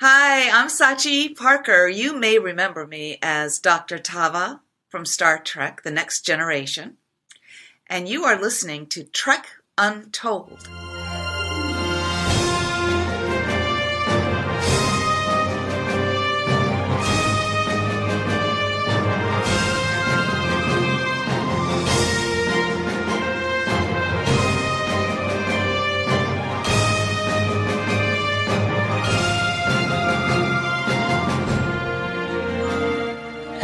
Hi, I'm Sachi Parker. You may remember me as Dr. Tava from Star Trek The Next Generation. And you are listening to Trek Untold.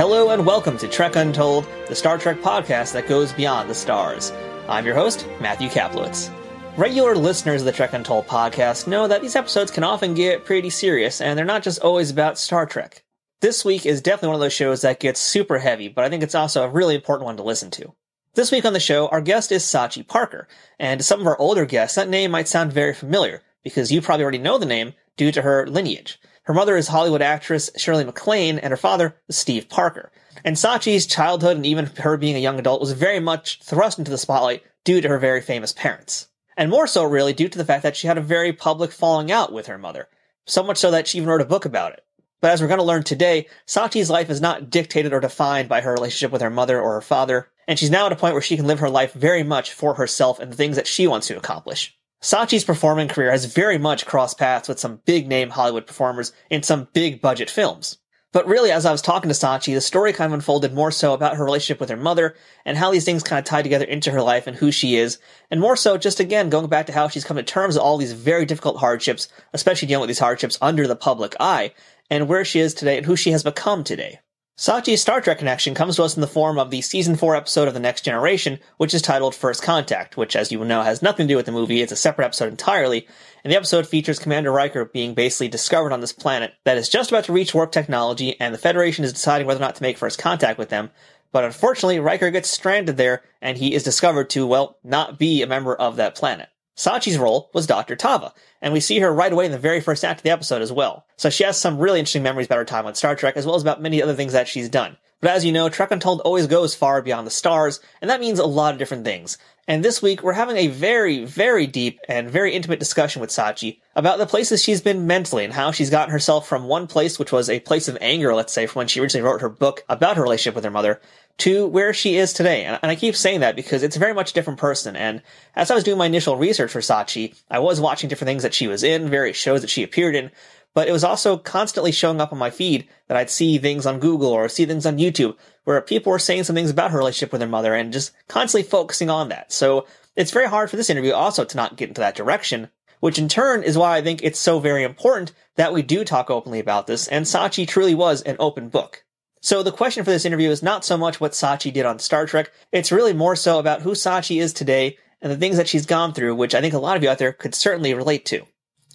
Hello and welcome to Trek Untold, the Star Trek podcast that goes beyond the stars. I'm your host, Matthew Kaplowitz. Regular listeners of the Trek Untold podcast know that these episodes can often get pretty serious, and they're not just always about Star Trek. This week is definitely one of those shows that gets super heavy, but I think it's also a really important one to listen to. This week on the show, our guest is Sachi Parker, and to some of our older guests, that name might sound very familiar, because you probably already know the name due to her lineage. Her mother is Hollywood actress Shirley MacLaine, and her father is Steve Parker. And Sachi's childhood and even her being a young adult was very much thrust into the spotlight due to her very famous parents. And more so, really, due to the fact that she had a very public falling out with her mother. So much so that she even wrote a book about it. But as we're going to learn today, Sachi's life is not dictated or defined by her relationship with her mother or her father, and she's now at a point where she can live her life very much for herself and the things that she wants to accomplish. Sachi's performing career has very much crossed paths with some big name Hollywood performers in some big budget films. But really, as I was talking to Sachi, the story kind of unfolded more so about her relationship with her mother and how these things kind of tie together into her life and who she is, and more so just again going back to how she's come to terms with all these very difficult hardships, especially dealing with these hardships under the public eye, and where she is today and who she has become today. Sachi's Star Trek connection comes to us in the form of the season 4 episode of The Next Generation, which is titled First Contact, which, as you know, has nothing to do with the movie. It's a separate episode entirely, and the episode features Commander Riker being basically discovered on this planet that is just about to reach warp technology, and the Federation is deciding whether or not to make first contact with them. But unfortunately, Riker gets stranded there, and he is discovered to, well, not be a member of that planet. Sachi's role was Dr. Tava, and we see her right away in the very first act of the episode as well. So she has some really interesting memories about her time on Star Trek, as well as about many other things that she's done. But as you know, Trek Untold always goes far beyond the stars, and that means a lot of different things. And this week, we're having a very, very deep and very intimate discussion with Sachi about the places she's been mentally and how she's gotten herself from one place, which was a place of anger, let's say, from when she originally wrote her book about her relationship with her mother, to where she is today. And, I keep saying that because it's a very much different person. And as I was doing my initial research for Sachi, I was watching different things that she was in, various shows that she appeared in, but it was also constantly showing up on my feed that I'd see things on Google or see things on YouTube where people were saying some things about her relationship with her mother and just constantly focusing on that. So it's very hard for this interview also to not get into that direction, which in turn is why I think it's so very important that we do talk openly about this, and Sachi truly was an open book. So the question for this interview is not so much what Sachi did on Star Trek, it's really more so about who Sachi is today and the things that she's gone through, which I think a lot of you out there could certainly relate to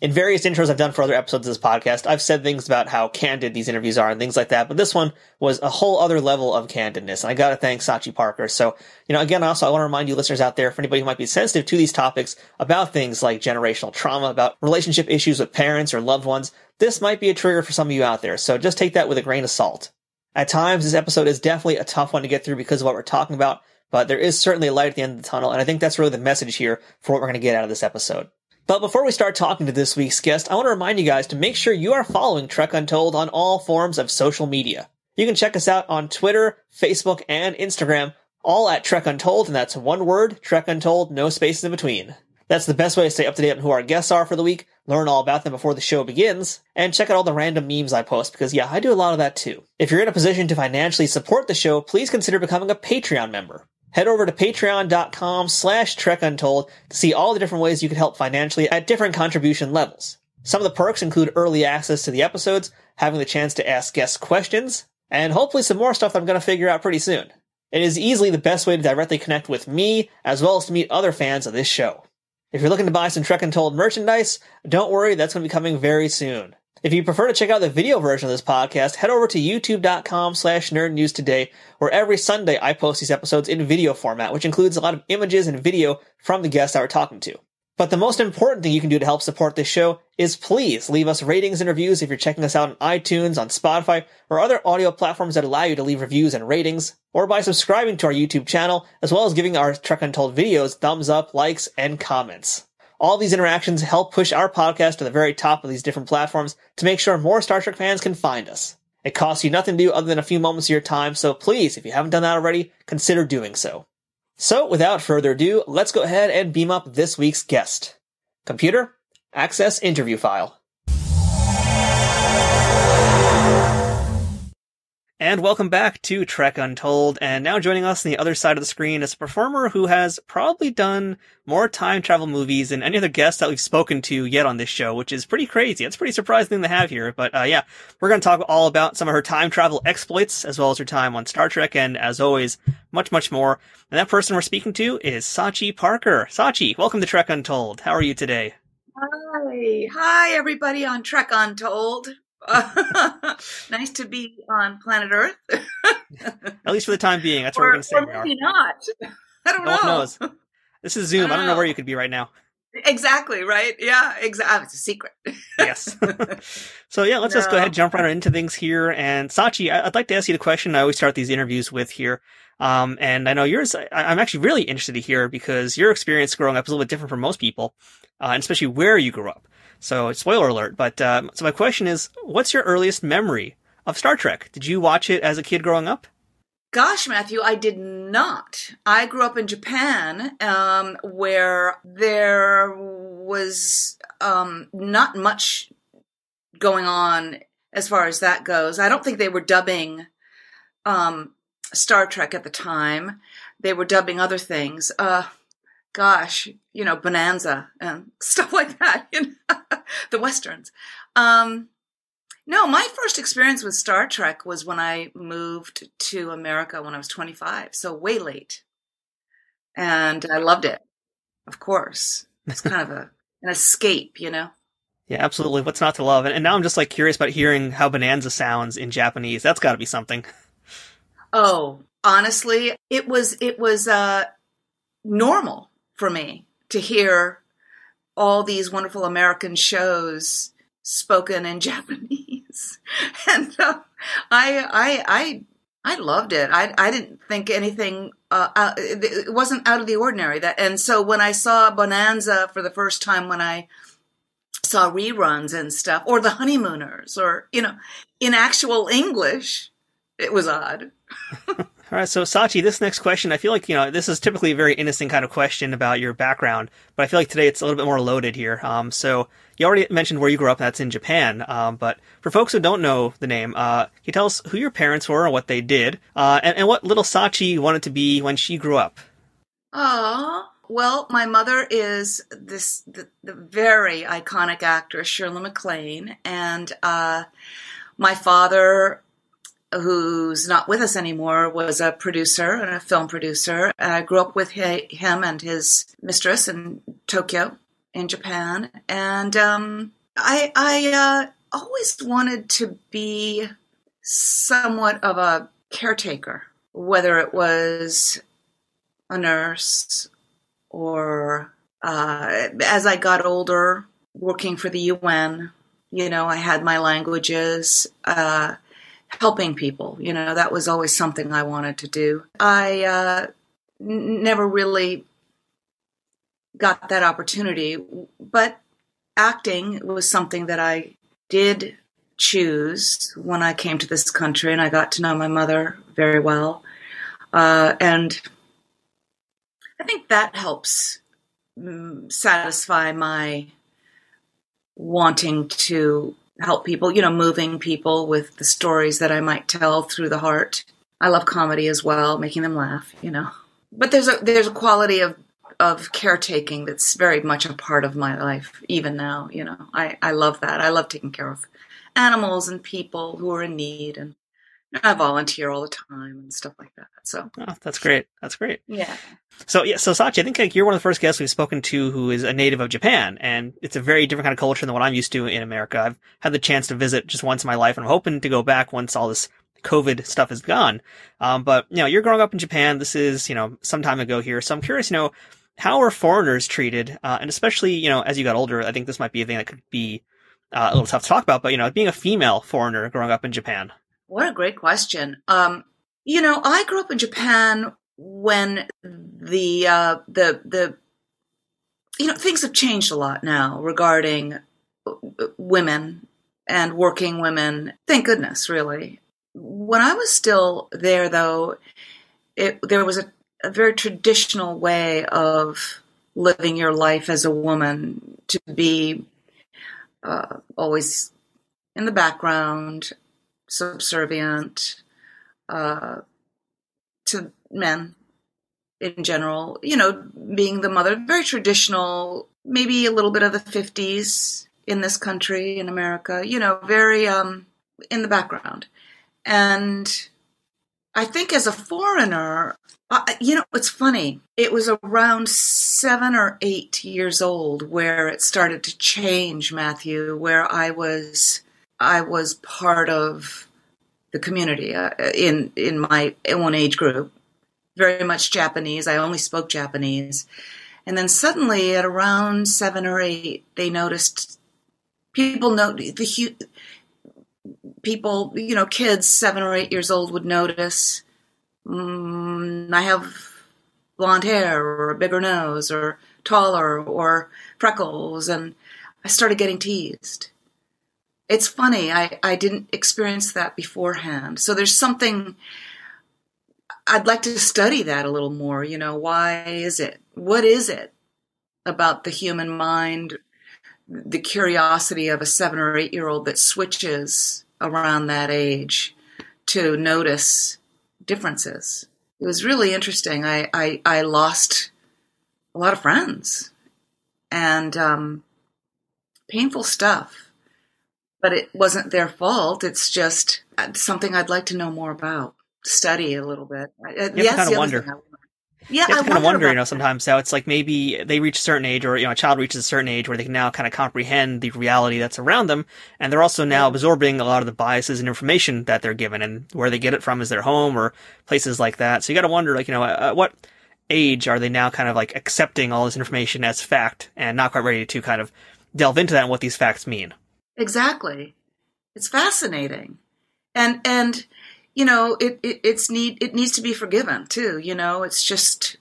in various intros I've done for other episodes of this podcast, I've said things about how candid these interviews are and things like that, but this one was a whole other level of candidness. And I gotta thank Sachi Parker. So, you know, again, also I want to remind you listeners out there, for anybody who might be sensitive to these topics about things like generational trauma, about relationship issues with parents or loved ones, this might be a trigger for some of you out there. So just take that with a grain of salt. At times, this episode is definitely a tough one to get through because of what we're talking about, but there is certainly a light at the end of the tunnel, and I think that's really the message here for what we're going to get out of this episode. But before we start talking to this week's guest, I want to remind you guys to make sure you are following Trek Untold on all forms of social media. You can check us out on Twitter, Facebook, and Instagram, all at Trek Untold, and that's one word, Trek Untold, no spaces in between. That's the best way to stay up to date on who our guests are for the week, learn all about them before the show begins, and check out all the random memes I post because yeah, I do a lot of that too. If you're in a position to financially support the show, please consider becoming a Patreon member. Head over to patreon.com slash trekuntold to see all the different ways you can help financially at different contribution levels. Some of the perks include early access to the episodes, having the chance to ask guests questions, and hopefully some more stuff I'm going to figure out pretty soon. It is easily the best way to directly connect with me, as well as to meet other fans of this show. If you're looking to buy some Trek Untold merchandise, don't worry, that's going to be coming very soon. If you prefer to check out the video version of this podcast, head over to youtube.com slash nerd news today, where every Sunday I post these episodes in video format, which includes a lot of images and video from the guests that we're talking to. But the most important thing you can do to help support this show is please leave us ratings and reviews if you're checking us out on iTunes, on Spotify, or other audio platforms that allow you to leave reviews and ratings, or by subscribing to our YouTube channel, as well as giving our Trek Untold videos thumbs up, likes, and comments. All these interactions help push our podcast to the very top of these different platforms to make sure more Star Trek fans can find us. It costs you nothing to do other than a few moments of your time, so please, if you haven't done that already, consider doing so. So, without further ado, let's go ahead and beam up this week's guest. Computer, access interview file. And welcome back to Trek Untold. And now joining us on the other side of the screen is a performer who has probably done more time travel movies than any other guest that we've spoken to yet on this show, which is pretty crazy. It's pretty surprising to have here. But uh, yeah, we're going to talk all about some of her time travel exploits, as well as her time on Star Trek, and as always, much, much more. And that person we're speaking to is Sachi Parker. Sachi, welcome to Trek Untold. How are you today? Hi. Hi, everybody on Trek Untold. nice to be on planet Earth. At least for the time being. That's or, where we're going to stay. Or maybe not. I don't no know. one knows. This is Zoom. I don't, I don't know. know where you could be right now. Exactly, right? Yeah, exactly. It's a secret. yes. so yeah, let's no. just go ahead and jump right into things here. And Sachi, I'd like to ask you the question I always start these interviews with here. Um, and I know yours, I'm actually really interested to hear because your experience growing up is a little bit different from most people, uh, and especially where you grew up. So, spoiler alert. But uh, so my question is, what's your earliest memory of Star Trek? Did you watch it as a kid growing up? Gosh, Matthew, I did not. I grew up in Japan, um, where there was um, not much going on as far as that goes. I don't think they were dubbing um, Star Trek at the time. They were dubbing other things. Uh, gosh, you know, Bonanza and stuff like that, you know, the Westerns. Um, no, my first experience with Star Trek was when I moved to America when I was 25, so way late. And I loved it, of course. It's kind of a, an escape, you know? Yeah, absolutely. What's not to love? And now I'm just like curious about hearing how Bonanza sounds in Japanese. That's got to be something. Oh, honestly, it was it was uh normal for me to hear all these wonderful American shows spoken in Japanese, and uh, I I I I loved it. I I didn't think anything. Uh, uh, it wasn't out of the ordinary. That and so when I saw Bonanza for the first time, when I saw reruns and stuff, or the Honeymooners, or you know, in actual English, it was odd. All right, so Sachi, this next question, I feel like you know this is typically a very innocent kind of question about your background, but I feel like today it's a little bit more loaded here. Um, so you already mentioned where you grew up, that's in Japan. Um, but for folks who don't know the name, uh, can you tell us who your parents were and what they did, uh, and, and what little Sachi wanted to be when she grew up? Oh, well, my mother is this the, the very iconic actress Shirley MacLaine, and uh, my father who's not with us anymore, was a producer and a film producer. I grew up with him and his mistress in Tokyo, in Japan, and um, I, I uh, always wanted to be somewhat of a caretaker, whether it was a nurse or uh, as I got older, working for the UN. You know, I had my languages. Uh, helping people. You know, that was always something I wanted to do. I uh, never really got that opportunity, but acting was something that I did choose when I came to this country and I got to know my mother very well. Uh, and I think that helps mm, satisfy my wanting to help people, you know, moving people with the stories that I might tell through the heart. I love comedy as well, making them laugh, you know. But there's a there's a quality of of caretaking that's very much a part of my life even now, you know. I I love that. I love taking care of animals and people who are in need and I volunteer all the time and stuff like that. So oh, that's great. That's great. Yeah. So yeah, so Sachi, I think like, you're one of the first guests we've spoken to who is a native of Japan, and it's a very different kind of culture than what I'm used to in America. I've had the chance to visit just once in my life, and I'm hoping to go back once all this COVID stuff is gone. Um, but you know, you're growing up in Japan. This is you know some time ago here, so I'm curious, you know, how are foreigners treated, uh, and especially you know as you got older, I think this might be a thing that could be uh, a little tough to talk about. But you know, being a female foreigner growing up in Japan. What a great question. Um, you know, I grew up in Japan when the uh, the the you know, things have changed a lot now regarding uh, women and working women. Thank goodness, really. When I was still there, though, it, there was a, a very traditional way of living your life as a woman to be uh, always in the background, subservient uh, to men in general. You know, being the mother, very traditional, maybe a little bit of the 50s in this country, in America, you know, very um, in the background. And I think as a foreigner, uh, you know, it's funny. It was around seven or eight years old where it started to change, Matthew, where I was, I was part of the community uh, in in my own age group, very much Japanese. I only spoke Japanese, and then suddenly at around seven or eight, they noticed people know the people, you know, kids seven or eight years old would notice mm, I have blonde hair or a bigger nose or taller or freckles, and I started getting teased. It's funny, I, I didn't experience that beforehand. So there's something I'd like to study that a little more. You know, why is it? What is it about the human mind, the curiosity of a seven or eight year old that switches around that age to notice differences. It was really interesting. I, I, I lost a lot of friends and um, painful stuff, but it wasn't their fault. It's just uh, something I'd like to know more about, study a little bit. Uh, you yes, kind of wonder. Yeah, you to kind of wonder, you know, sometimes how it's like maybe they reach a certain age, or you know, a child reaches a certain age where they can now kind of comprehend the reality that's around them, and they're also now absorbing a lot of the biases and information that they're given, and where they get it from is their home or places like that. So you got to wonder, like, you know, at what age are they now kind of like accepting all this information as fact and not quite ready to kind of delve into that and what these facts mean? Exactly, it's fascinating, and and you know, it, it it's need it needs to be forgiven too. You know, it's just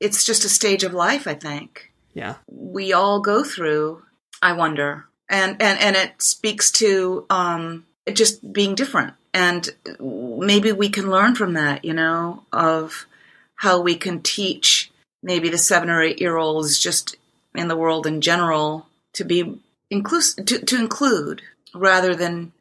it's just a stage of life. I think. Yeah. We all go through. I wonder, and and and it speaks to um, it just being different, and maybe we can learn from that. You know, of how we can teach maybe the seven or eight year olds just in the world in general to be inclusive to, to include rather than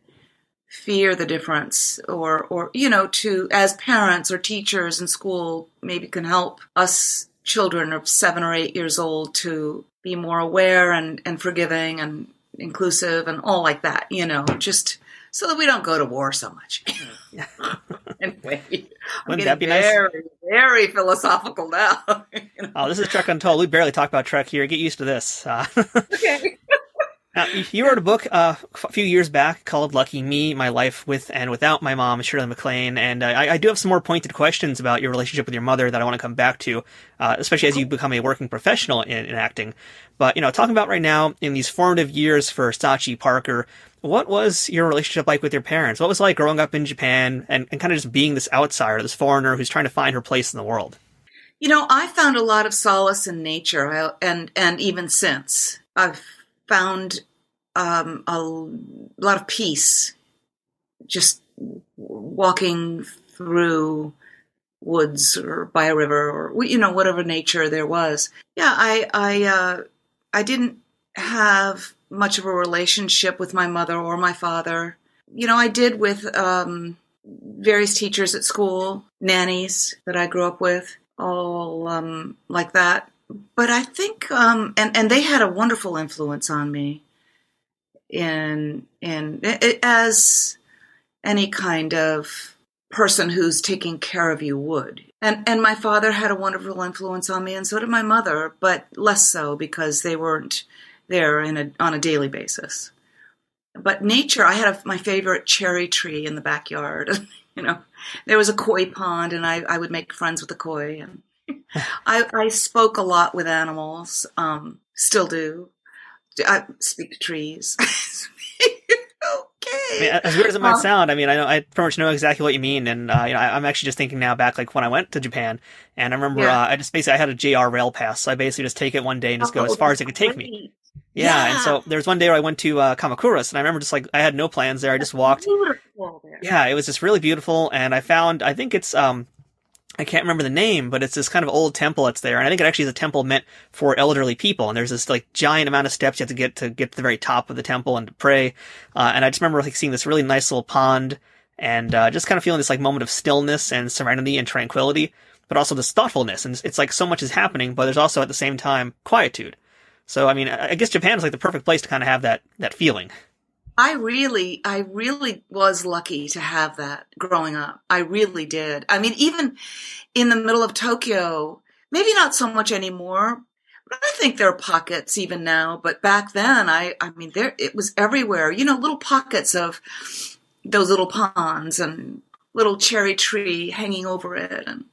fear the difference or or you know to as parents or teachers in school maybe can help us children of 7 or 8 years old to be more aware and and forgiving and inclusive and all like that you know just so that we don't go to war so much. Anyway wouldn't that be very, nice? very philosophical now you know? oh this is trek untold. We barely talk about trek here. Get used to this uh, okay now, you wrote a book uh, a few years back called "Lucky Me: My Life with and Without My Mom," Shirley MacLaine, and uh, I, I, do have some more pointed questions about your relationship with your mother that I want to come back to, uh, especially as you become a working professional in, in, acting. But you know, talking about right now in these formative years for Sachi Parker, what was your relationship like with your parents? What was it like growing up in Japan and, and kind of just being this outsider, this foreigner who's trying to find her place in the world? You know, I found a lot of solace in nature, and and even since I've found um, a lot of peace just walking through woods or by a river or you know whatever nature there was. Yeah i i uh, i didn't have much of a relationship with my mother or my father. You know i did with um, various teachers at school nannies that i grew up with all um, like that. But I think, um, and and they had a wonderful influence on me. In in it, as any kind of person who's taking care of you would. And and my father had a wonderful influence on me, and so did my mother, but less so because they weren't there in a, on a daily basis. But nature, I had a, my favorite cherry tree in the backyard. you know, there was a koi pond, and I, I would make friends with the koi, and I, I spoke a lot with animals, um, still do. I speak to trees. okay. I mean, as weird as it might sound, I mean, I know I pretty much know exactly what you mean, and uh, you know, I, am actually just thinking now back, like when I went to Japan, and I remember yeah. uh, I just basically I had a JR rail pass, so I basically just take it one day and just oh, go as far as it could take great. me. Yeah, yeah, and so there was one day where I went to uh, Kamakuras, and I remember just like I had no plans there. I just walked. Beautiful there. Yeah, it was just really beautiful, and I found I think it's um I can't remember the name, but it's this kind of old temple that's there, and I think it actually is a temple meant for elderly people. And there's this like giant amount of steps you have to get to get to the very top of the temple and to pray. Uh, and I just remember like seeing this really nice little pond, and uh, just kind of feeling this like moment of stillness and serenity and tranquility, but also this thoughtfulness. And it's like so much is happening, but there's also at the same time quietude. So I mean, I guess Japan is like the perfect place to kind of have that that feeling. I really, I really was lucky to have that growing up. I really did. I mean, even in the middle of Tokyo, maybe not so much anymore, but I think there are pockets even now. But back then, I, I mean, there, it was everywhere, you know, little pockets of those little ponds and little cherry tree hanging over it. And,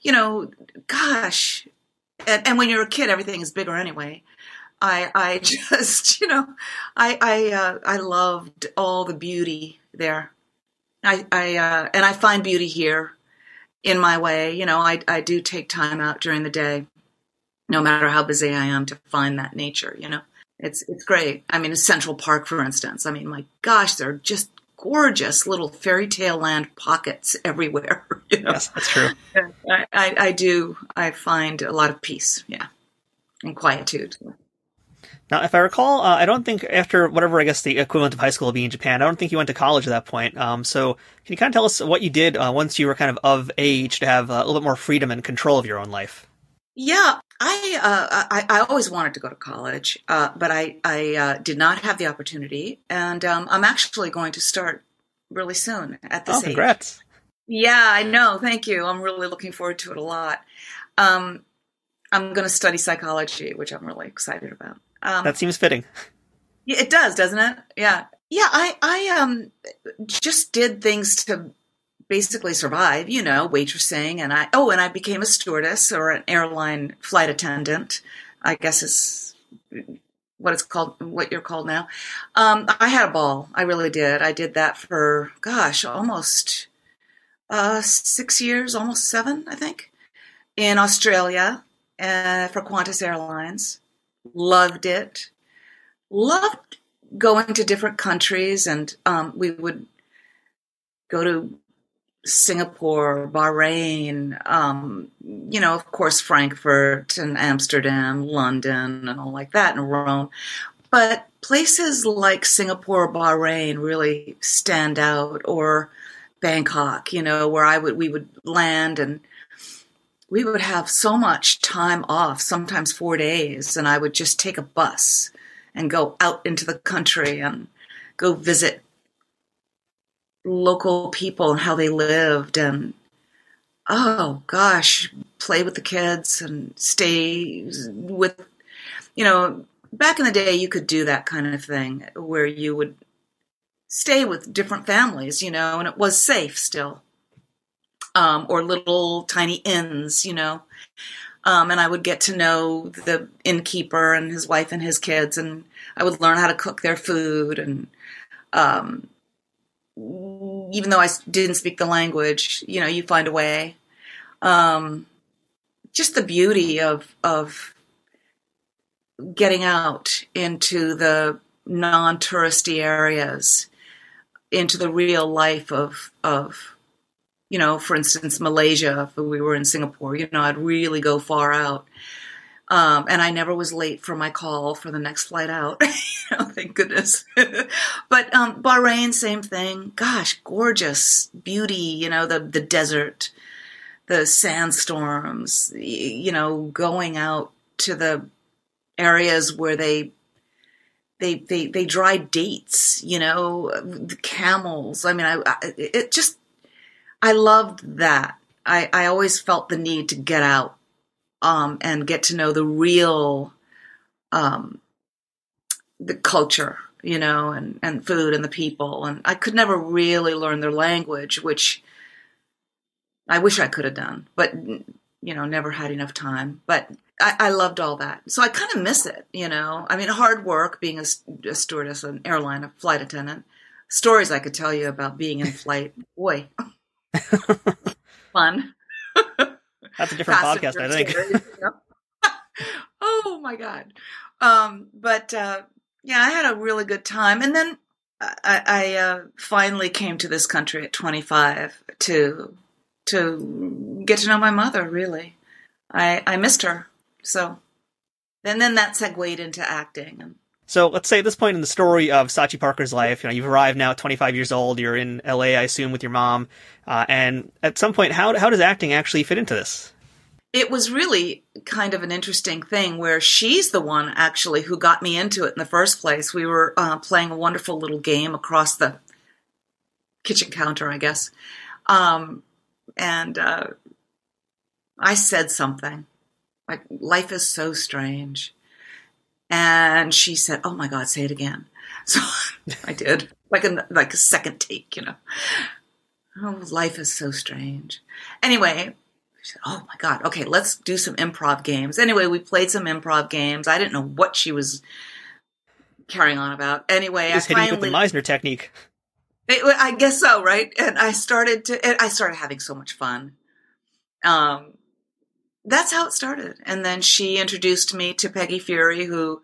you know, gosh. And, and when you're a kid, everything is bigger anyway. I I just you know I I uh, I loved all the beauty there. I I uh, and I find beauty here in my way. You know I I do take time out during the day, no matter how busy I am, to find that nature. You know it's it's great. I mean, Central Park, for instance. I mean, my gosh, they're just gorgeous little fairy tale land pockets everywhere. You know? Yes, that's true. I, I, I do. I find a lot of peace. Yeah, and quietude. Now, if I recall, uh, I don't think after whatever I guess the equivalent of high school would be in Japan, I don't think you went to college at that point. Um, so can you kind of tell us what you did uh, once you were kind of of age to have uh, a little bit more freedom and control of your own life? Yeah, I uh, I, I, always wanted to go to college, uh, but I I uh, did not have the opportunity, and um, I'm actually going to start really soon at this oh, congrats. age. Yeah, I know. Thank you. I'm really looking forward to it a lot. Um, I'm going to study psychology, which I'm really excited about. Um, that seems fitting. It does, doesn't it? Yeah, yeah. I I um just did things to basically survive. You know, waitressing, and I oh, and I became a stewardess or an airline flight attendant. I guess is what it's called, what you're called now. Um, I had a ball. I really did. I did that for gosh, almost uh, six years, almost seven, I think, in Australia uh, for Qantas Airlines loved it. Loved going to different countries, and um, we would go to Singapore, Bahrain, um, you know, of course, Frankfurt and Amsterdam, London, and all like that, and Rome. But places like Singapore, Bahrain really stand out, or Bangkok, you know, where I would we would land and we would have so much time off, sometimes four days, and I would just take a bus and go out into the country and go visit local people and how they lived and oh gosh, play with the kids and stay with you know, back in the day you could do that kind of thing where you would stay with different families, you know, and it was safe still um, or little tiny inns, you know. Um, and I would get to know the innkeeper and his wife and his kids, and I would learn how to cook their food. And um, even though I didn't speak the language, you know, you find a way. Um, just the beauty of of getting out into the non-touristy areas, into the real life of of you know, for instance, Malaysia, if we were in Singapore, you know, I'd really go far out. Um, and I never was late for my call for the next flight out. thank goodness. but um, Bahrain, same thing. Gosh, gorgeous beauty. You know, the the desert, the sandstorms. You know, going out to the areas where they they they they dry dates. You know, the camels. I mean, I, I it just I loved that. I, I always felt the need to get out um, and get to know the real um, the culture, you know, and, and food and the people. And I could never really learn their language, which I wish I could have done, but you know, never had enough time. But I, I loved all that, so I kind of miss it. You know, I mean, hard work being a, a stewardess, an airline, a flight attendant, stories I could tell you about being in flight. Boy, fun. That's a different podcast, I think. oh my god! Um, but uh, yeah, I had a really good time, and then I, I uh, finally came to this country at 25 to to get to know my mother. Really, I I missed her so. And then that segued into acting. So let's say at this point in the story of Sachi Parker's life, you know, you've arrived now at 25 years old. You're in LA, I assume, with your mom. Uh, and at some point, how how does acting actually fit into this? it was really kind of an interesting thing where she's the one actually who got me into it in the first place. We were uh, playing a wonderful little game across the kitchen counter, I guess. Um, and uh, I said something like, life is so strange. And she said, oh my God, say it again. So I did, like a, like a second take, you know. Oh, life is so strange. Anyway, she said, "Oh my god, okay, let's do some improv games." Anyway, we played some improv games. I didn't know what she was carrying on about. Anyway, Just I finally finally, with the Meisner technique. it, I guess so, right? And I started to, I started having so much fun. Um, that's how it started. And then she introduced me to Peggy Feury, who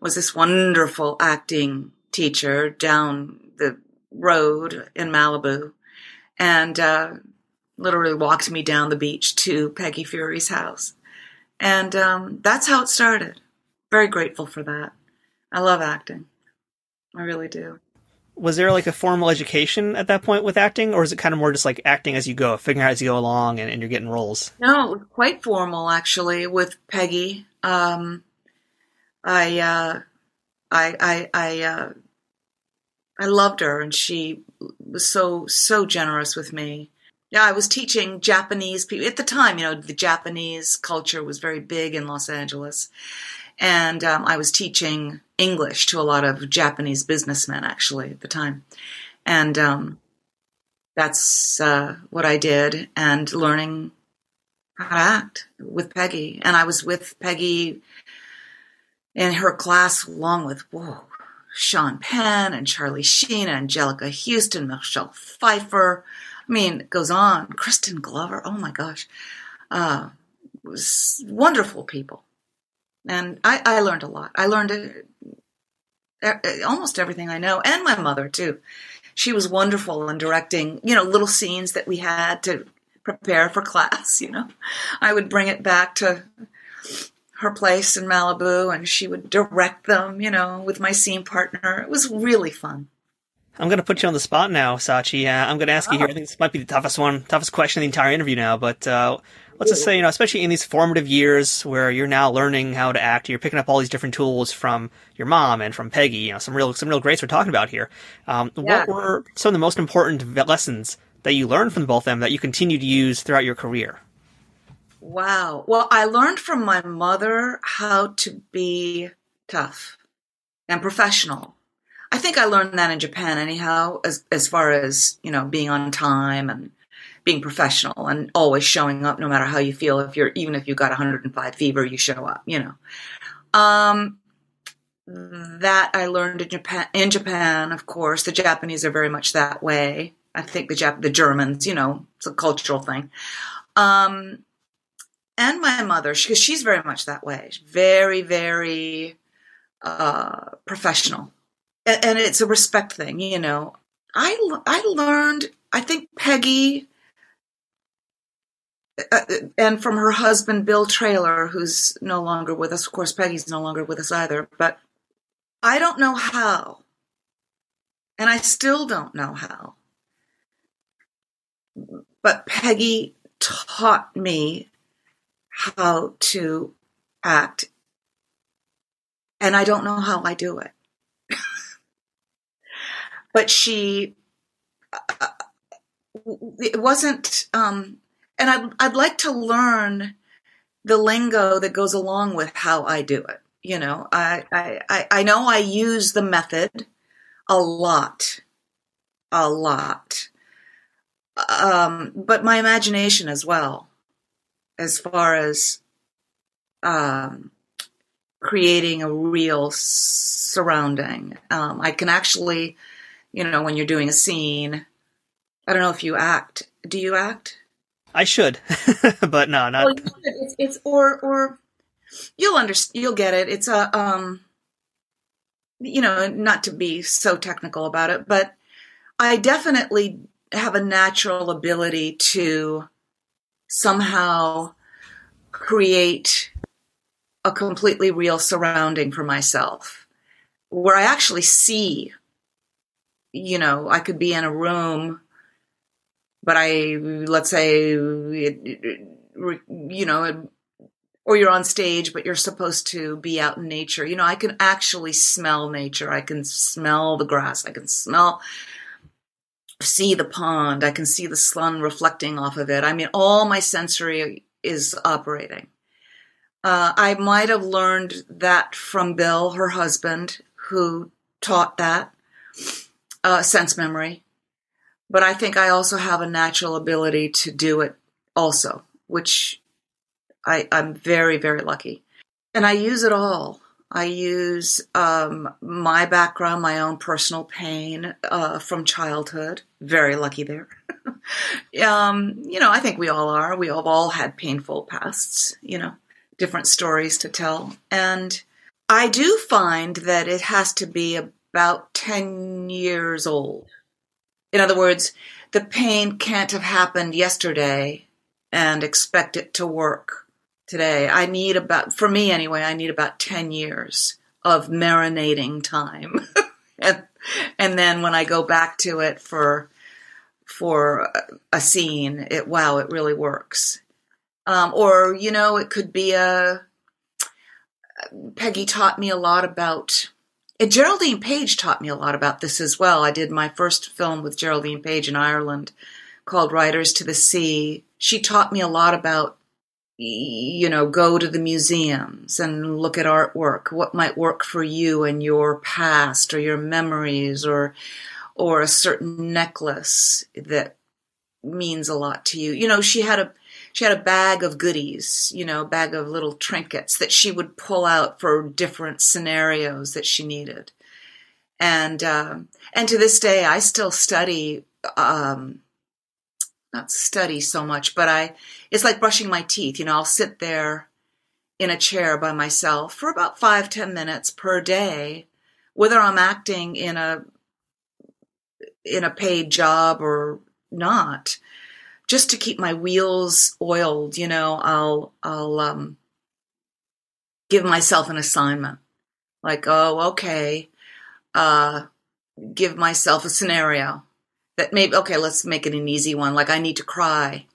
was this wonderful acting teacher down the road in Malibu, and uh, literally walked me down the beach to Peggy Feury's house. And um, that's how it started. Very grateful for that. I love acting. I really do. Was there like a formal education at that point with acting, or is it kind of more just like acting as you go, figuring out as you go along, and, and you're getting roles? No, it was quite formal actually with Peggy. Um, I, uh, I, I, I, uh, I loved her, and she was so so generous with me. Yeah, I was teaching Japanese people at the time. You know, the Japanese culture was very big in Los Angeles, and um, I was teaching English to a lot of Japanese businessmen actually at the time, and um, that's uh, what I did, and learning how to act with Peggy, and I was with Peggy in her class along with whoa. Sean Penn and Charlie Sheen and Anjelica Huston, Michelle Pfeiffer. I mean, it goes on. Crispin Glover. Oh my gosh. Uh, was wonderful people. And I, I learned a lot. I learned uh, almost everything I know, and my mother too. She was wonderful in directing, you know, little scenes that we had to prepare for class. You know, I would bring it back to her place in Malibu, and she would direct them. You know, with my scene partner. It was really fun. I'm going to put you on the spot now, Sachi. Uh, I'm going to ask you here. I think this might be the toughest one, toughest question in the entire interview now. But uh, let's just say, you know, especially in these formative years where you're now learning how to act, you're picking up all these different tools from your mom and from Peggy. You know, some real, some real greats we're talking about here. Um, Yeah. What were some of the most important lessons that you learned from both of them that you continue to use throughout your career? Wow. Well, I learned from my mother how to be tough and professional. I think I learned that in Japan anyhow, as as far as, you know, being on time and being professional and always showing up no matter how you feel. If you're even if you got 105 fever, you show up, you know. Um that I learned in Japan in Japan, of course. The Japanese are very much that way. I think the Jap the Germans, you know, it's a cultural thing. Um and my mother, because she's very much that way. Very, very uh, professional, and, and it's a respect thing. You know, I I learned. I think Peggy, and from her husband Bill Traylor, who's no longer with us. Of course, Peggy's no longer with us either. But I don't know how, and I still don't know how. But Peggy taught me how to act. And I don't know how I do it. but she, uh, it wasn't, um, and I'd, I'd like to learn the lingo that goes along with how I do it. You know, I, I, I- know I use the method a lot, a lot. Um, but my imagination as well as far as um, creating a real surrounding. Um, I can actually You know, when you're doing a scene. I don't know if you act. Do you act? I should, but no, not. Well, it's, it's or or you'll understand. You'll get it. It's a um. You know, not to be so technical about it, but I definitely have a natural ability to somehow create a completely real surrounding for myself where I actually see, you know, I could be in a room, but I, let's say, you know, or you're on stage, but you're supposed to be out in nature. You know, I can actually smell nature. I can smell the grass. I can smell, see the pond. I can see the sun reflecting off of it. I mean, all my sensory is operating. Uh, I might have learned that from Bill, her husband, who taught that uh, sense memory. But I think I also have a natural ability to do it also, which I, I'm very, very lucky. And I use it all. I use um, my background, my own personal pain uh, from childhood. Very lucky there. um, you know, I think we all are. We have all had painful pasts, you know different stories to tell. And I do find that it has to be about 10 years old. In other words, the pain can't have happened yesterday and expect it to work today. I need about, for me anyway, I need about 10 years of marinating time. and, and then when I go back to it for, for a scene, it, wow, it really works. Um, or, you know, it could be a. Peggy taught me a lot about. And Geraldine Page taught me a lot about this as well. I did my first film with Geraldine Page in Ireland called Riders to the Sea. She taught me a lot about, you know, go to the museums and look at artwork, what might work for you and your past or your memories or, or a certain necklace that means a lot to you. You know, she had a, she had a bag of goodies, you know, a bag of little trinkets that she would pull out for different scenarios that she needed. And uh, and to this day, I still study. Um, not study so much, but I. It's like brushing my teeth. You know, I'll sit there in a chair by myself for about five ten minutes per day, whether I'm acting in a in a paid job or not just to keep my wheels oiled, you know, I'll I'll um, give myself an assignment. Like, oh, okay, uh, give myself a scenario that maybe okay, let's make it an easy one. Like I need to cry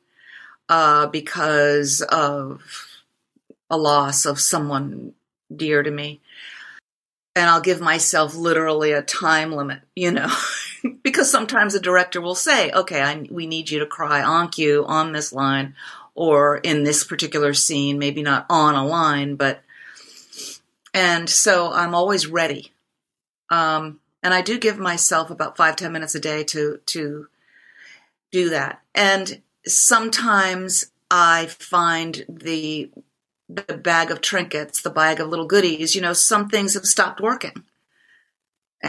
uh, because of a loss of someone dear to me. And I'll give myself literally a time limit, you know. because sometimes a director will say, okay, I, we need you to cry on cue on this line or in this particular scene, maybe not on a line, but, and so I'm always ready. Um, and I do give myself about five, ten minutes a day to, to do that. And sometimes I find the, the bag of trinkets, the bag of little goodies, you know, some things have stopped working.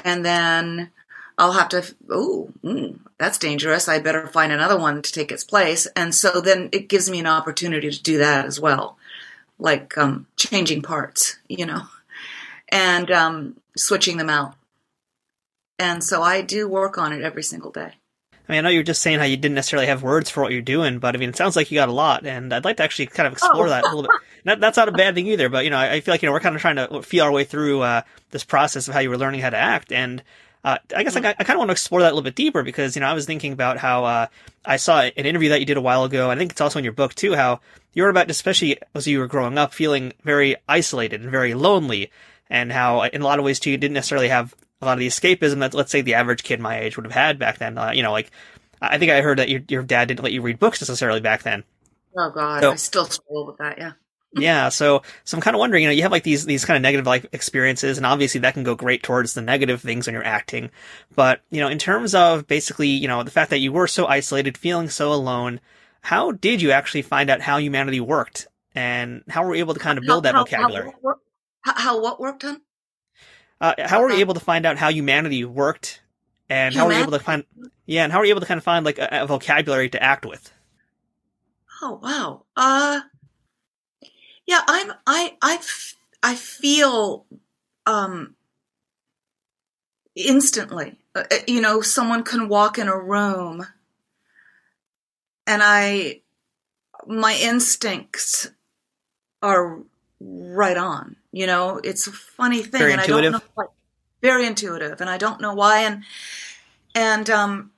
And then I'll have to, oh, mm, that's dangerous. I better find another one to take its place. And so then it gives me an opportunity to do that as well, like um, changing parts, you know, and um, switching them out. And so I do work on it every single day. I mean, I know you're just saying how you didn't necessarily have words for what you're doing, but I mean, it sounds like you got a lot, and I'd like to actually kind of explore oh. that a little bit. That, that's not a bad thing either, but you know, I, I, feel like you know we're kind of trying to feel our way through uh, this process of how you were learning how to act, and uh, I guess mm-hmm. I, I kind of want to explore that a little bit deeper because you know I was thinking about how uh, I saw an interview that you did a while ago. I think it's also in your book too. How you were about, especially as you were growing up, feeling very isolated and very lonely, and how in a lot of ways too you didn't necessarily have a lot of the escapism that let's say the average kid my age would have had back then. Uh, you know, like I think I heard that your your dad didn't let you read books necessarily back then. Oh God, so, I still struggle with that. Yeah yeah, so so I'm kind of wondering, you know, you have like these these kind of negative like experiences, and obviously that can go great towards the negative things when you're acting. But you know, in terms of basically, you know, the fact that you were so isolated, feeling so alone, how did you actually find out how humanity worked, and how were you able to kind of build how, that how, vocabulary? How, how, what worked on? Uh, how were you able to find out how humanity worked And how were you able to find? Yeah, and how were you able to kind of find like a, a vocabulary to act with? Oh wow. Uh yeah, I'm I I f- I feel um instantly. Uh, uh, you know, someone can walk in a room and I my instincts are right on. You know, it's a funny thing Very and intuitive. I don't know why. Very intuitive and I don't know why and and um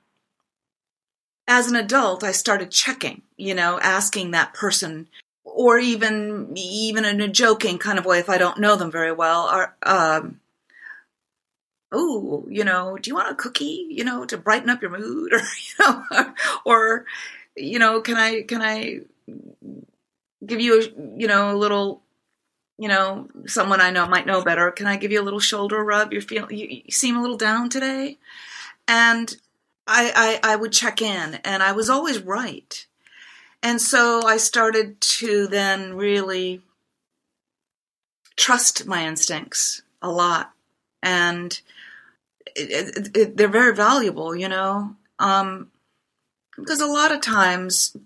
as an adult, I started checking, you know, asking that person, or even even in a joking kind of way, if I don't know them very well, are, um, oh, you know, do you want a cookie, you know, to brighten up your mood, or you know, or you know, can I can I give you a you know a little you know someone I know might know better? Can I give you a little shoulder rub? You're you, you seem a little down today, and I, I, I would check in, and I was always right. And so I started to then really trust my instincts a lot, and it, it, it, they're very valuable, you know, um, because a lot of times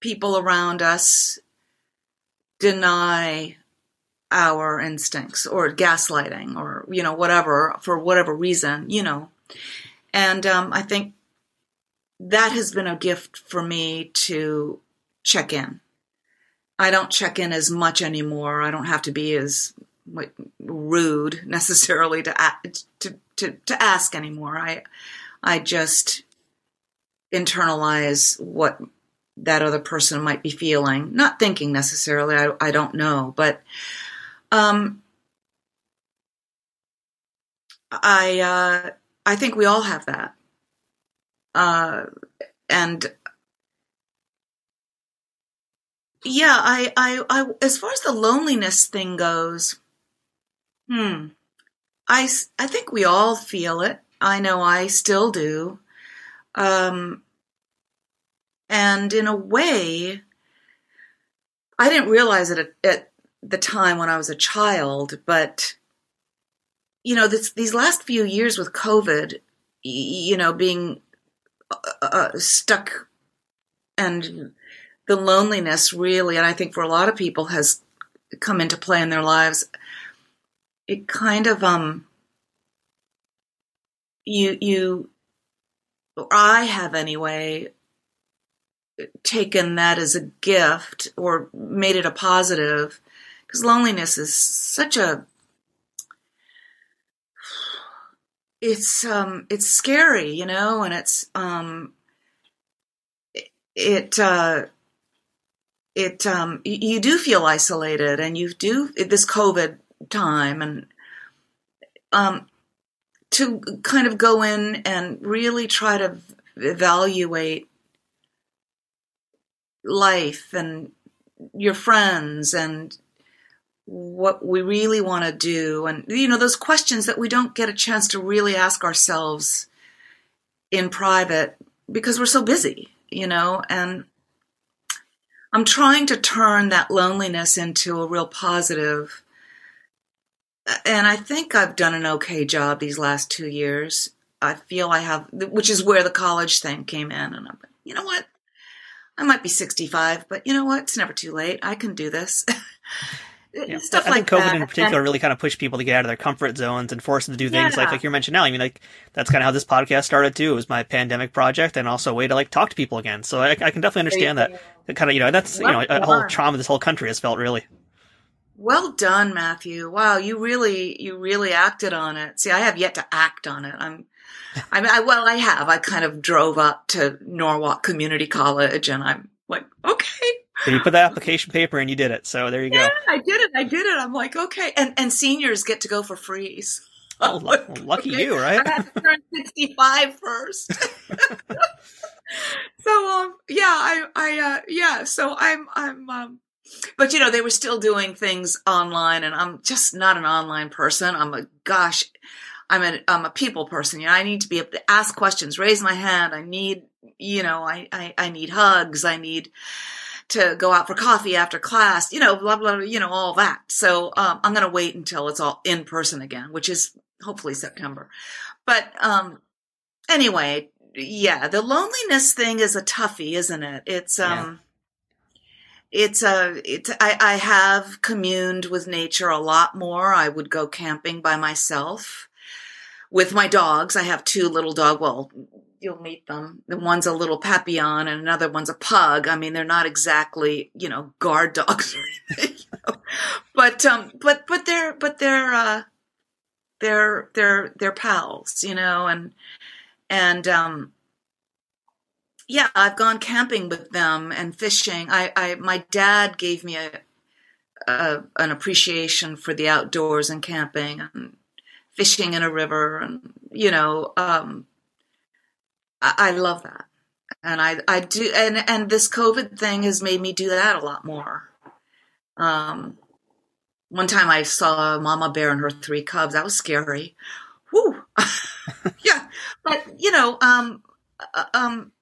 people around us deny our instincts or gaslighting or you know whatever for whatever reason, you know? And um, I think that has been a gift for me to check in. I don't check in as much anymore. I don't have to be as rude necessarily to, to to to ask anymore. I I just internalize what that other person might be feeling, not thinking necessarily. I I don't know, but um, I. Uh, I think we all have that. Uh, and yeah, I, I, I, as far as the loneliness thing goes, hmm, I, I think we all feel it. I know I still do. Um, and in a way, I didn't realize it at, at the time when I was a child, but you know, this, these last few years with COVID, you know, being uh, stuck and the loneliness really, and I think for a lot of people has come into play in their lives. It kind of, um, you, you, I have anyway, taken that as a gift or made it a positive because loneliness is such a it's um it's scary you know and it's um it uh it um you do feel isolated and you do this covid time and um to kind of go in and really try to evaluate life and your friends and what we really want to do and you know those questions that we don't get a chance to really ask ourselves in private because we're so busy you know? And i'm trying to turn that loneliness into a real positive. And i think i've done an okay job these last 2 years. I feel i have which is where the college thing came in and i'm you know what? I might be 65 but you know what? It's never too late. I can do this Yeah. stuff I like think COVID that. in particular really kind of pushed people to get out of their comfort zones and force them to do things like Yeah. like you mentioned now. I mean, like that's kind of how this podcast started too. It was my pandemic project and also a way to like talk to people again. So I, I can definitely understand that. That kind of you know that's you know Well a whole trauma this whole country has felt really. Well done, Matthew. Wow, you really you really acted on it. See, I have yet to act on it. I'm I mean I well I have. I kind of drove up to Norwalk Community College and I'm like, okay. You put that application paper and you did it. So there you go. Yeah, I did it. I did it. I'm like, okay. And and seniors get to go for free. Oh, lucky you, right? I have to turn 65 first. so um yeah, I I uh yeah, so I'm I'm um but you know, they were still doing things online and I'm just not an online person. I'm a gosh, I'm a I'm a people person. You know, I need to be able to ask questions, raise my hand. I need, you know, I I, I need hugs. I need to go out for coffee after class, you know, blah, blah, blah, you know, all that. So, um, I'm going to wait until it's all in person again, which is hopefully September. But, um, anyway, yeah, the loneliness thing is a toughie, isn't it? It's um it's a it's I, I have communed with nature a lot more. I would go camping by myself with my dogs. I have two little dog well, you'll meet them. The one's a little papillon and another one's a pug. I mean, they're not exactly, you know, guard dogs or anything. You know? But um but but they're but they're uh they're they're they're pals, you know, and and um yeah i've gone camping with them and fishing i, I my dad gave me a, a, an appreciation for the outdoors and camping and fishing in a river and you know um i, love that and i i do and and this covid thing has made me do that a lot more um one time i saw a mama bear and her three cubs that was scary Whew. yeah but you know um uh, um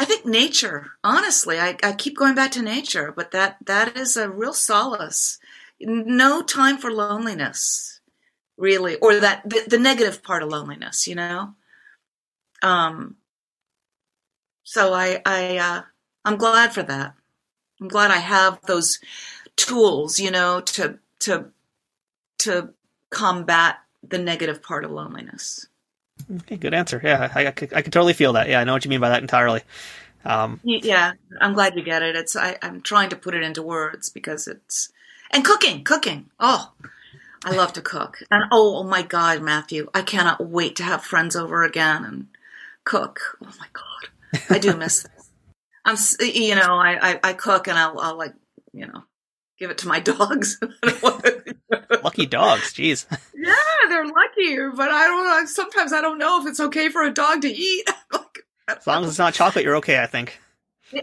I think nature, honestly, I, I keep going back to nature, but that, that is a real solace. No time for loneliness, really, or that the, the negative part of loneliness, you know? Um, so I, I, uh, I'm glad for that. I'm glad I have those tools, you know, to, to, to combat the negative part of loneliness. Okay, good answer. Yeah, I, I, could, I could totally feel that. Yeah, I know what you mean by that entirely. Um, yeah, I'm glad you get it. It's I, I'm trying to put it into words because it's and cooking, cooking. Oh, I love to cook. And oh, oh my God, Matthew, I cannot wait to have friends over again and cook. Oh my God, I do miss this. I'm, you know, I, I, I cook and I'll, I'll like, you know, give it to my dogs. Lucky dogs, jeez. Yeah, they're lucky, but I don't know. Sometimes I don't know if it's okay for a dog to eat. as long as it's not chocolate, you're okay. I think.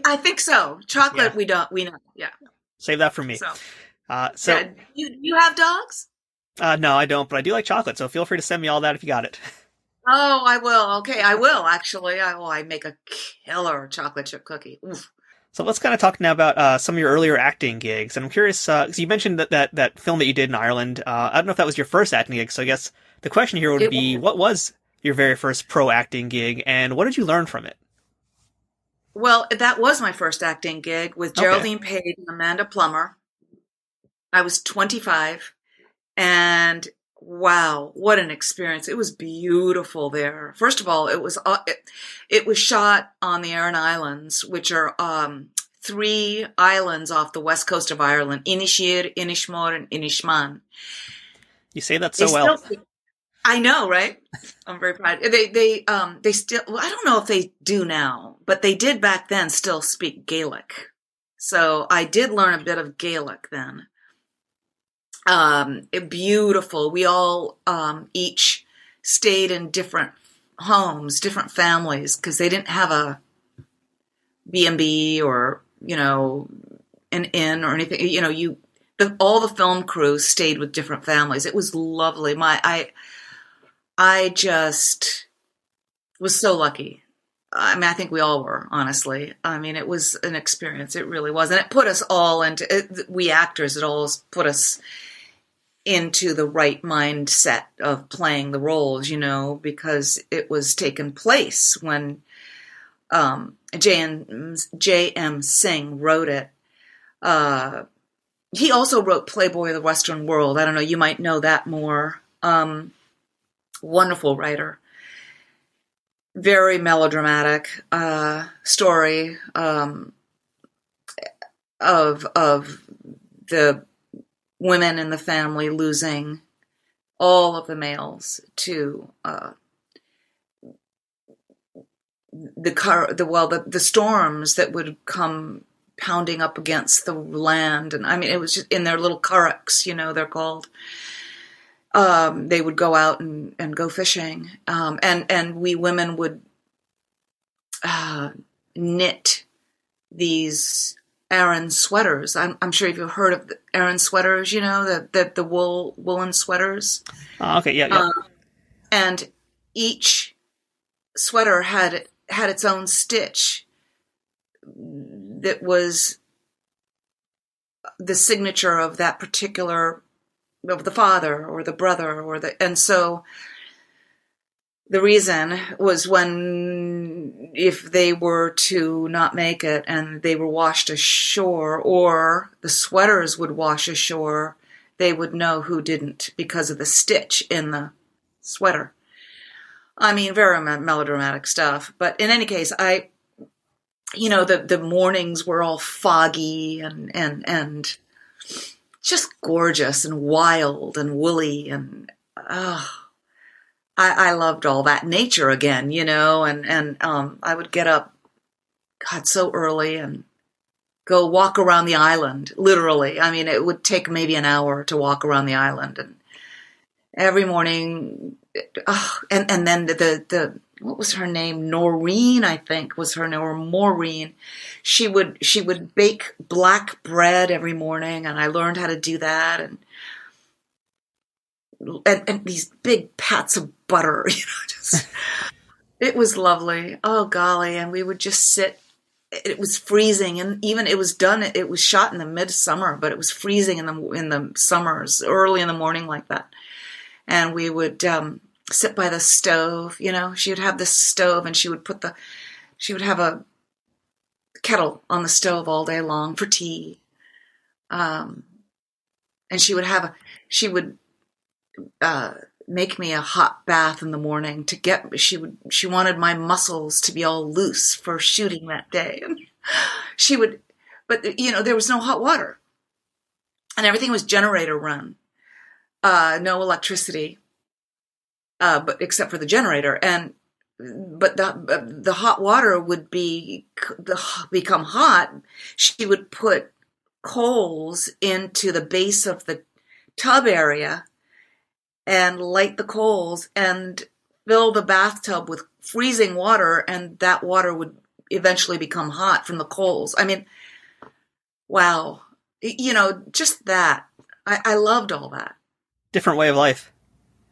I think so. Chocolate, yeah. we don't. We know. Yeah. Save that for me. So, uh, so yeah. you you have dogs? Uh, no, I don't, but I do like chocolate. So feel free to send me all that if you got it. Oh, I will. Okay, I will actually. I will. I make a killer chocolate chip cookie. Oof. So let's kind of talk now about uh, some of your earlier acting gigs. And I'm curious, because uh, you mentioned that, that that film that you did in Ireland. Uh, I don't know if that was your first acting gig. So I guess the question here would it be, was. what was your very first pro acting gig, and what did you learn from it? Well, that was my first acting gig with Geraldine okay. Page and Amanda Plummer. I was 25, and wow, what an experience! It was beautiful there. First of all, it was uh, it, it was shot on the Aran Islands, which are um, three islands off the west coast of Ireland: Inisheer, Inishmore, and Inishmaan. You say that so they well. Still, I know, right? I'm very proud. They they um they still well, I don't know if they do now, but they did back then still speak Gaelic. So I did learn a bit of Gaelic then. Um beautiful. We all um each stayed in different homes, different families because they didn't have a B&B or, you know, an inn or anything. You know, you the, all the film crew stayed with different families. It was lovely. My I I just was so lucky. I mean, I think we all were, honestly. I mean, it was an experience. It really was. And it put us all into, it, we actors, it all put us into the right mindset of playing the roles, you know, because it was taken place when um. J.M. Synge wrote it. Uh, he also wrote Playboy of the Western World. I don't know, you might know that more. Um, wonderful writer. Very melodramatic uh, story um, of of the women in the family losing all of the males to uh, the car the well the, the storms that would come pounding up against the land. And i mean it was just in their little currachs you know they're called. Um, they would go out and, and go fishing, um, and and we women would uh, knit these Aran sweaters. I'm, I'm sure you've heard of the Aran sweaters. You know the the, the wool woolen sweaters. Oh, okay, yeah, yeah. Um, and each sweater had had its own stitch that was the signature of that particular of the father or the brother or the and so the reason was when if they were to not make it and they were washed ashore or the sweaters would wash ashore they would know who didn't because of the stitch in the sweater. I mean very melodramatic stuff. But in any case i you know the the mornings were all foggy and and and just gorgeous and wild and woolly and oh I, I loved all that nature again, you know, and and um, I would get up, God, so early and go walk around the island. Literally, I mean, it would take maybe an hour to walk around the island, and every morning, oh, and and then the, the the what was her name? Noreen, I think was her name, or Maureen. She would she would bake black bread every morning, and I learned how to do that, and and, and these big pats of butter, you know, just it was lovely. Oh golly, and we would just sit. It was freezing, and even it was done. It was shot in the midsummer, but it was freezing in the in the summers, early in the morning like that. And we would um, sit by the stove. You know, she would have this stove, and she would put the she would have a kettle on the stove all day long for tea. Um, and she would have a she would uh, make me a hot bath in the morning to get she would she wanted my muscles to be all loose for shooting that day. And she would but you know there was no hot water. And everything was generator run. Uh, no electricity uh, but except for the generator. And but the the hot water would be become hot. She would put coals into the base of the tub area and light the coals and fill the bathtub with freezing water and that water would eventually become hot from the coals. I mean, wow. You know, just that. I, I loved all that. Different way of life.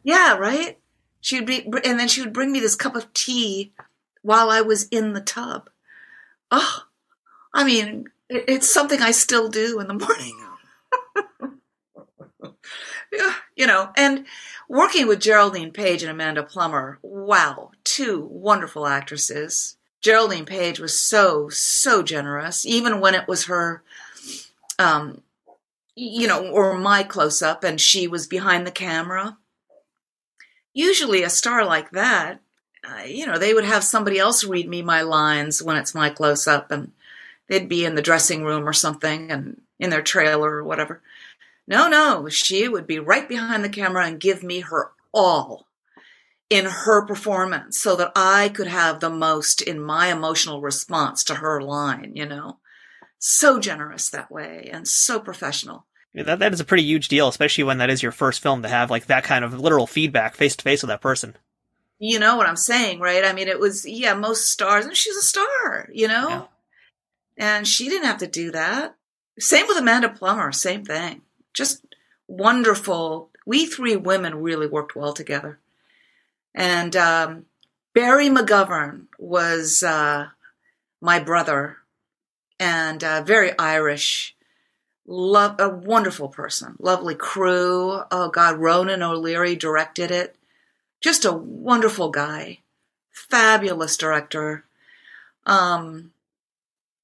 Yeah, right? She'd be, and then she would bring me this cup of tea while I was in the tub. Oh, I mean, it's something I still do in the morning. You know, and working with Geraldine Page and Amanda Plummer, wow, two wonderful actresses. Geraldine Page was so, so generous, even when it was her, um, you know, or my close up and she was behind the camera. Usually, a star like that, uh, you know, they would have somebody else read me my lines when it's my close up and they'd be in the dressing room or something and in their trailer or whatever. No, no, she would be right behind the camera and give me her all in her performance so that I could have the most in my emotional response to her line, you know. So generous that way and so professional. That that is a pretty huge deal, especially when that is your first film to have like that kind of literal feedback face to face with that person. You know what I'm saying, right? I mean, it was yeah, most stars, and she's a star, you know, yeah. and she didn't have to do that. Same with Amanda Plummer, same thing just wonderful. We three women really worked well together. And um, Barry McGovern was uh, my brother and uh, very Irish. Love a wonderful person, lovely crew. Oh God, Ronan O'Leary directed it. Just a wonderful guy, fabulous director. Um,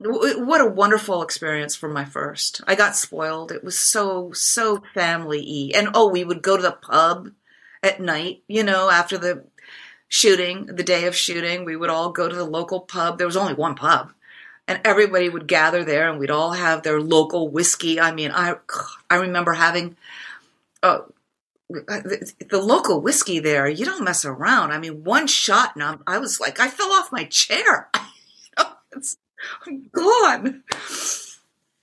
what a wonderful experience for my first. I got spoiled. It was so, so family y. And oh, we would go to the pub at night, you know, after the shooting, the day of shooting, we would all go to the local pub. There was only one pub. And everybody would gather there and we'd all have their local whiskey. I mean, I, I remember having, uh, the, the local whiskey there, you don't mess around. I mean, one shot and I'm, I was like, I fell off my chair. it's, I'm gone.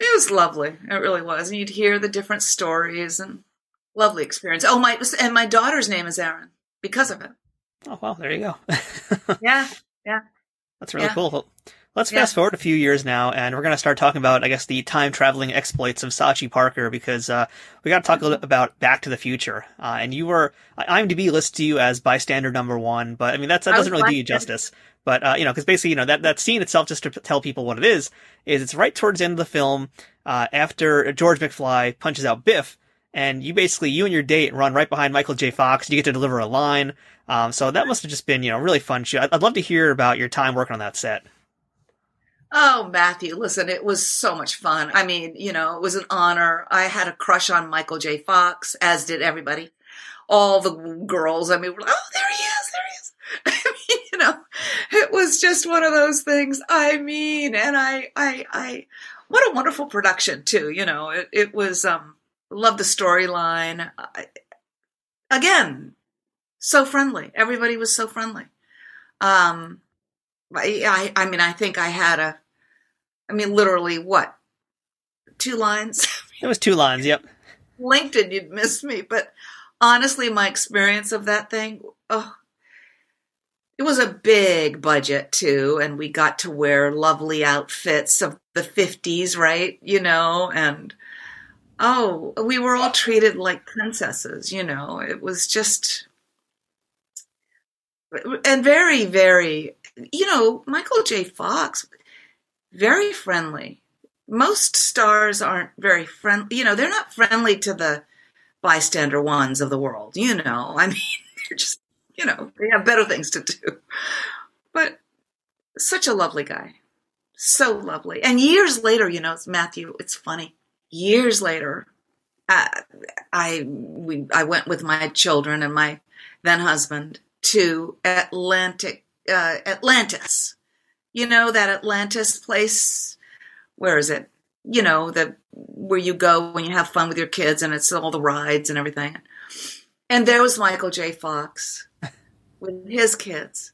It was lovely. It really was. And you'd hear the different stories and lovely experience. Oh, my, and my daughter's name is Erin because of it. Oh, well, there you go. yeah. Yeah. That's really yeah. cool. Let's fast forward a few years now, and we're going to start talking about, I guess, the time traveling exploits of Sachi Parker because uh, we got to talk a little bit about Back to the Future. Uh, and you were IMDb lists you as bystander number one, but I mean that's that doesn't really do you justice. But uh, you know, because basically, you know, that that scene itself, just to tell people what it is, is it's right towards the end of the film uh, after George McFly punches out Biff, and you basically you and your date run right behind Michael J. Fox. And you get to deliver a line. Um, so that must have just been you know really fun shoot. I'd, I'd love to hear about your time working on that set. Oh, Matthew, listen, it was so much fun. I mean, you know, it was an honor. I had a crush on Michael J. Fox, as did everybody. All the girls, I mean, were like, oh, there he is, there he is. I mean, you know, it was just one of those things. I mean, and I, I, I, what a wonderful production too. You know, it, it was, um, love the storyline. Again, so friendly. Everybody was so friendly. Um, I, I, I mean, I think I had a, I mean, literally what, two lines? It was two lines. Yep. LinkedIn, you'd miss me, but honestly, my experience of that thing, oh, it was a big budget too, and we got to wear lovely outfits of the 50s, right? You know, and oh, we were all treated like princesses, you know. It was just and very very you know, Michael J. Fox very friendly. Most stars aren't very friendly, you know, they're not friendly to the bystander ones of the world, you know. I mean, they're just you know, they have better things to do. But such a lovely guy. So lovely. And years later, you know, it's Matthew, it's funny. Years later, I, I we I went with my children and my then husband to Atlantic uh, Atlantis. You know that Atlantis place. Where is it? You know the where you go when you have fun with your kids and it's all the rides and everything. And there was Michael J. Fox with his kids.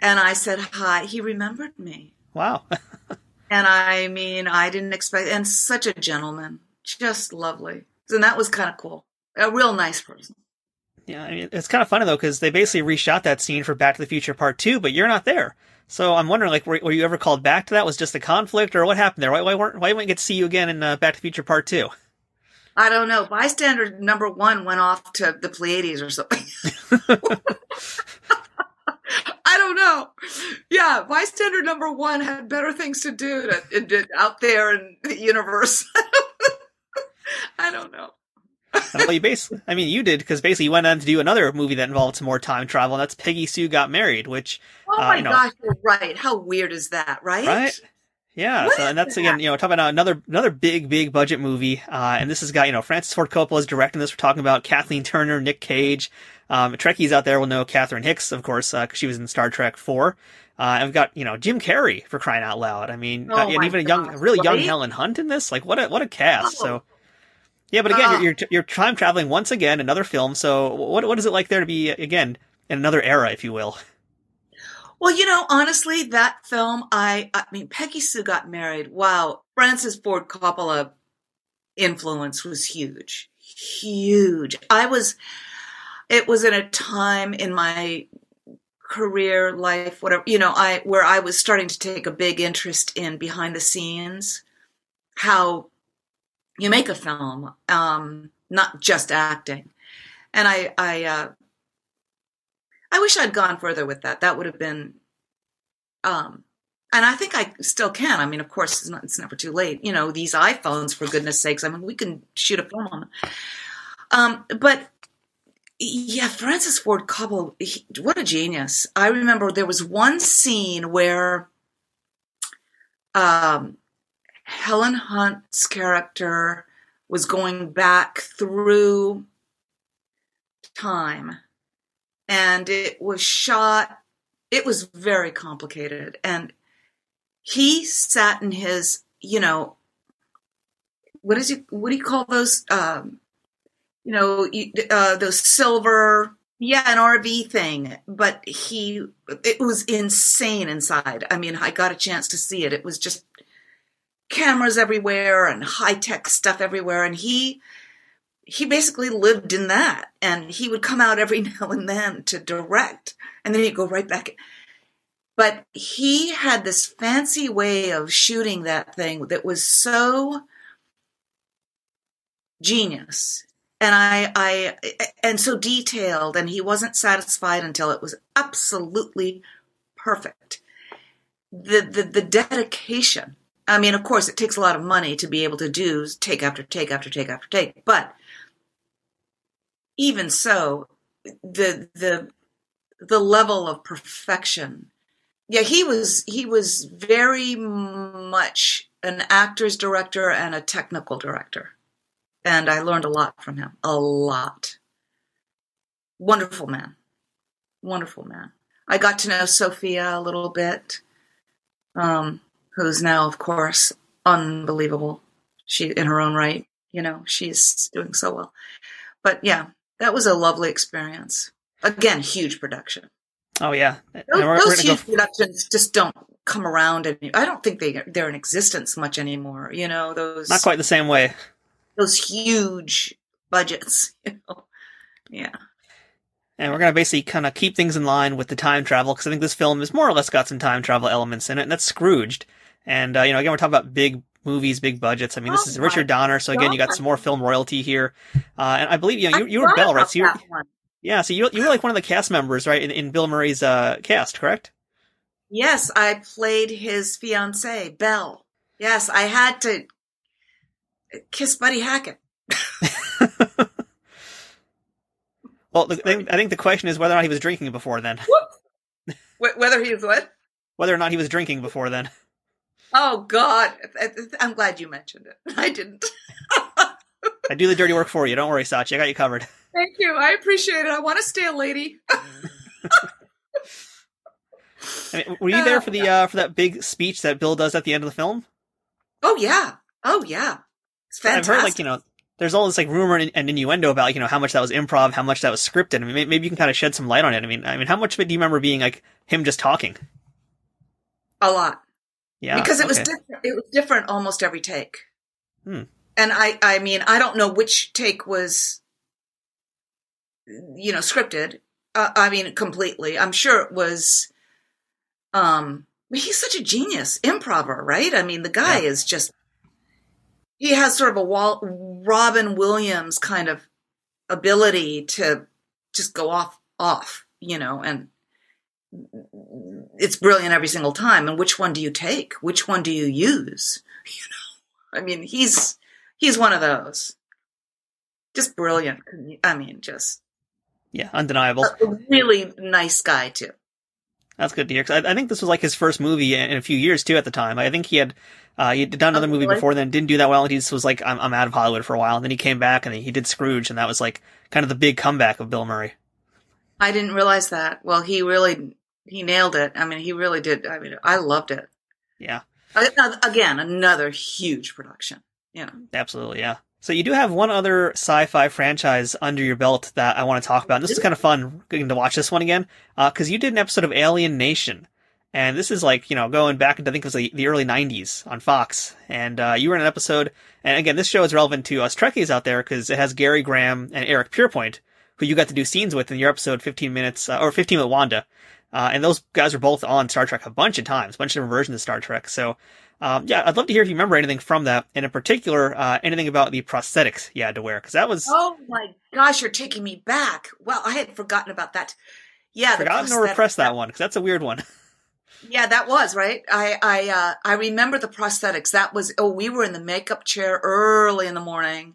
And I said hi. He remembered me. Wow. and I mean, I didn't expect, and such a gentleman, just lovely. And that was kind of cool. A real nice person. Yeah, I mean, it's kind of funny though because they basically reshot that scene for Back to the Future Part Two, but you're not there. So I'm wondering, like, were, were you ever called back to that? Was just a conflict, or what happened there? Why, why weren't why didn't we get to see you again in uh, Back to the Future Part Two? I don't know. Bystander number one went off to the Pleiades or something. Yeah, bystander number one had better things to do to, to, out there in the universe. I don't know. well, you basically, I mean, you did because basically you went on to do another movie that involved some more time travel, and that's Peggy Sue Got Married, which. Oh uh, my you know, gosh, you're right. How weird is that, right? Right. Yeah, so, and that's that? again, you know, talking about another another big big budget movie, uh, and this has got you know Francis Ford Coppola is directing this. We're talking about Kathleen Turner, Nick Cage, um, Trekkies out there will know Catherine Hicks, of course, because uh, she was in Star Trek Four. Uh, I've got you know Jim Carrey for crying out loud. I mean, oh and even a young, really young Helen Hunt in this. Like what a what a cast. Oh. So yeah, but again, uh, you're, you're, you're time traveling once again, another film. So what what is it like there to be again in another era, if you will? Well, you know, honestly, that film, I, I mean, Peggy Sue got married. Wow. Francis Ford Coppola influence was huge, huge. I was, it was in a time in my career life, whatever, you know, I, where I was starting to take a big interest in behind the scenes, how you make a film, um, not just acting. And I, I, uh, I wish I'd gone further with that. That would have been, um, and I think I still can. I mean, of course, it's, not, it's never too late. You know, these iPhones, for goodness sakes. I mean, we can shoot a film on them. Um, but yeah, Francis Ford Coppola, he, what a genius. I remember there was one scene where um, Helen Hunt's character was going back through time and it was shot it was very complicated. And he sat in his you know what is it what do you call those um you know uh those silver yeah an rv thing. But he it was insane inside. I mean i got a chance to see it. It was just cameras everywhere and high tech stuff everywhere. And he he basically lived in that and he would come out every now and then to direct and then he'd go right back. But he had this fancy way of shooting that thing that was so genius. And I, I and so detailed and he wasn't satisfied until it was absolutely perfect. The the, the dedication i mean of course it takes a lot of money to be able to do take after take after take after take but even so, the the the level of perfection. Yeah, he was he was very much an actor's director and a technical director. And I learned a lot from him. A lot. Wonderful man. Wonderful man. I got to know Sofia a little bit, um, who's now, of course, unbelievable. She, in her own right, you know, she's doing so well. But yeah, that was a lovely experience. Again, huge production. Oh yeah, Those, we're- we're huge go- productions just don't come around. and I don't think they they're in existence much anymore. You know, those not quite the same way. those huge budgets. You know, yeah. And we're going to basically kind of keep things in line with the time travel because I think this film has more or less got some time travel elements in it, and that's Scrooged. And, uh, you know, again, we're talking about big movies, big budgets. I mean, this Oh is Richard Donner, so again, you got some more film royalty here. Uh, and I believe, you know, you, you were Belle, right? So you were, that one. yeah, so you, you were like one of the cast members, right, in, in Bill Murray's uh, cast, correct? Yes, I played his fiancee, Belle. Yes, I had to kiss Buddy Hackett. Well, the, I think the question is whether or not he was drinking before then. Wh- Whether he was what? Whether or not he was drinking before then. Oh God, I'm glad you mentioned it. I didn't. I do the dirty work for you. Don't worry, Sachi. I got you covered. Thank you. I appreciate it. I want to stay a lady. I mean, were you there for the uh, for that big speech that Bill does at the end of the film? Oh yeah. Oh yeah. It's fantastic. I've heard like you know, there's all this like rumor and, innuendo about like, you know how much that was improv, how much that was scripted. I mean, maybe you can kind of shed some light on it. I mean, I mean, how much of it do you remember being like him just talking? a lot. Yeah, because it was different. It was different almost every take. Hmm. And I, I mean, I don't know which take was, you know, scripted. Uh, I mean, completely. I'm sure it was. Um, he's such a genius improver, right? I mean, the guy is just. He has sort of a Wal- Robin Williams kind of ability to just go off, off, you know, and it's brilliant every single time. And which one do you take? Which one do you use? You know, I mean, he's he's one of those. Just brilliant. I mean, just yeah, undeniable. a really nice guy too. That's good to hear. 'cause I, I think this was like his first movie in, in a few years too. At the time, I think he had uh, he had done another movie before then, didn't do that well, and he just was like, I'm, I'm out of Hollywood for a while. And then he came back and he, he did Scrooge, and that was like kind of the big comeback of Bill Murray. I didn't realize that. Well, he really he nailed it. I mean, he really did. I mean, I loved it. Yeah, Uh, Again, another huge production. Yeah. absolutely. Yeah. So you do have one other sci-fi franchise under your belt that I want to talk about. And this is kind of fun getting to watch this one again because you did an episode of Alien Nation, and this is like you know going back into I think it was the, the early '90s on Fox, and uh, you were in an episode. And again, this show is relevant to us Trekkies out there because it has Gary Graham and Eric Pierpoint, who you got to do scenes with in your episode 15 minutes uh, or 15 with Wanda. Uh, and those guys were both on Star Trek a bunch of times, a bunch of different versions of Star Trek. So, um, yeah, I'd love to hear if you remember anything from that, and in particular, uh, anything about the prosthetics you had to wear, because that was Oh my gosh, you're taking me back. Well, I had forgotten about that. Yeah, forgotten or repressed that one, because that's a weird one. Yeah, that was right. I I uh, I remember the prosthetics. That was oh, we were in the makeup chair early in the morning,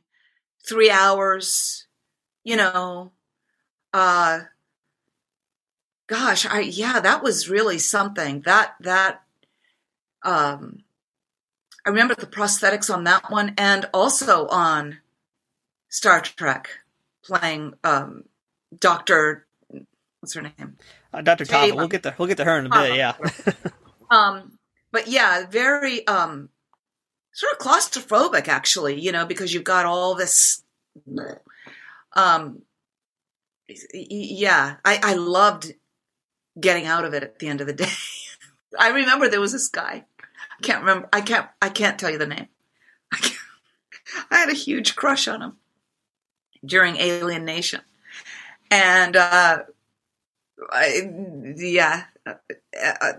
three hours. You know, uh, gosh, I yeah, that was really something. That that um, I remember the prosthetics on that one, and also on Star Trek, playing um, Doctor. What's her name? Uh, Dr. Tava, we'll get to we'll get to her in a bit. Yeah, um but yeah very um sort of claustrophobic actually you know because you've got all this um yeah i i loved getting out of it at the end of the day. I remember there was this guy. I can't remember i can't i can't tell you the name. I, I had a huge crush on him during alien nation. And uh I, yeah uh, uh,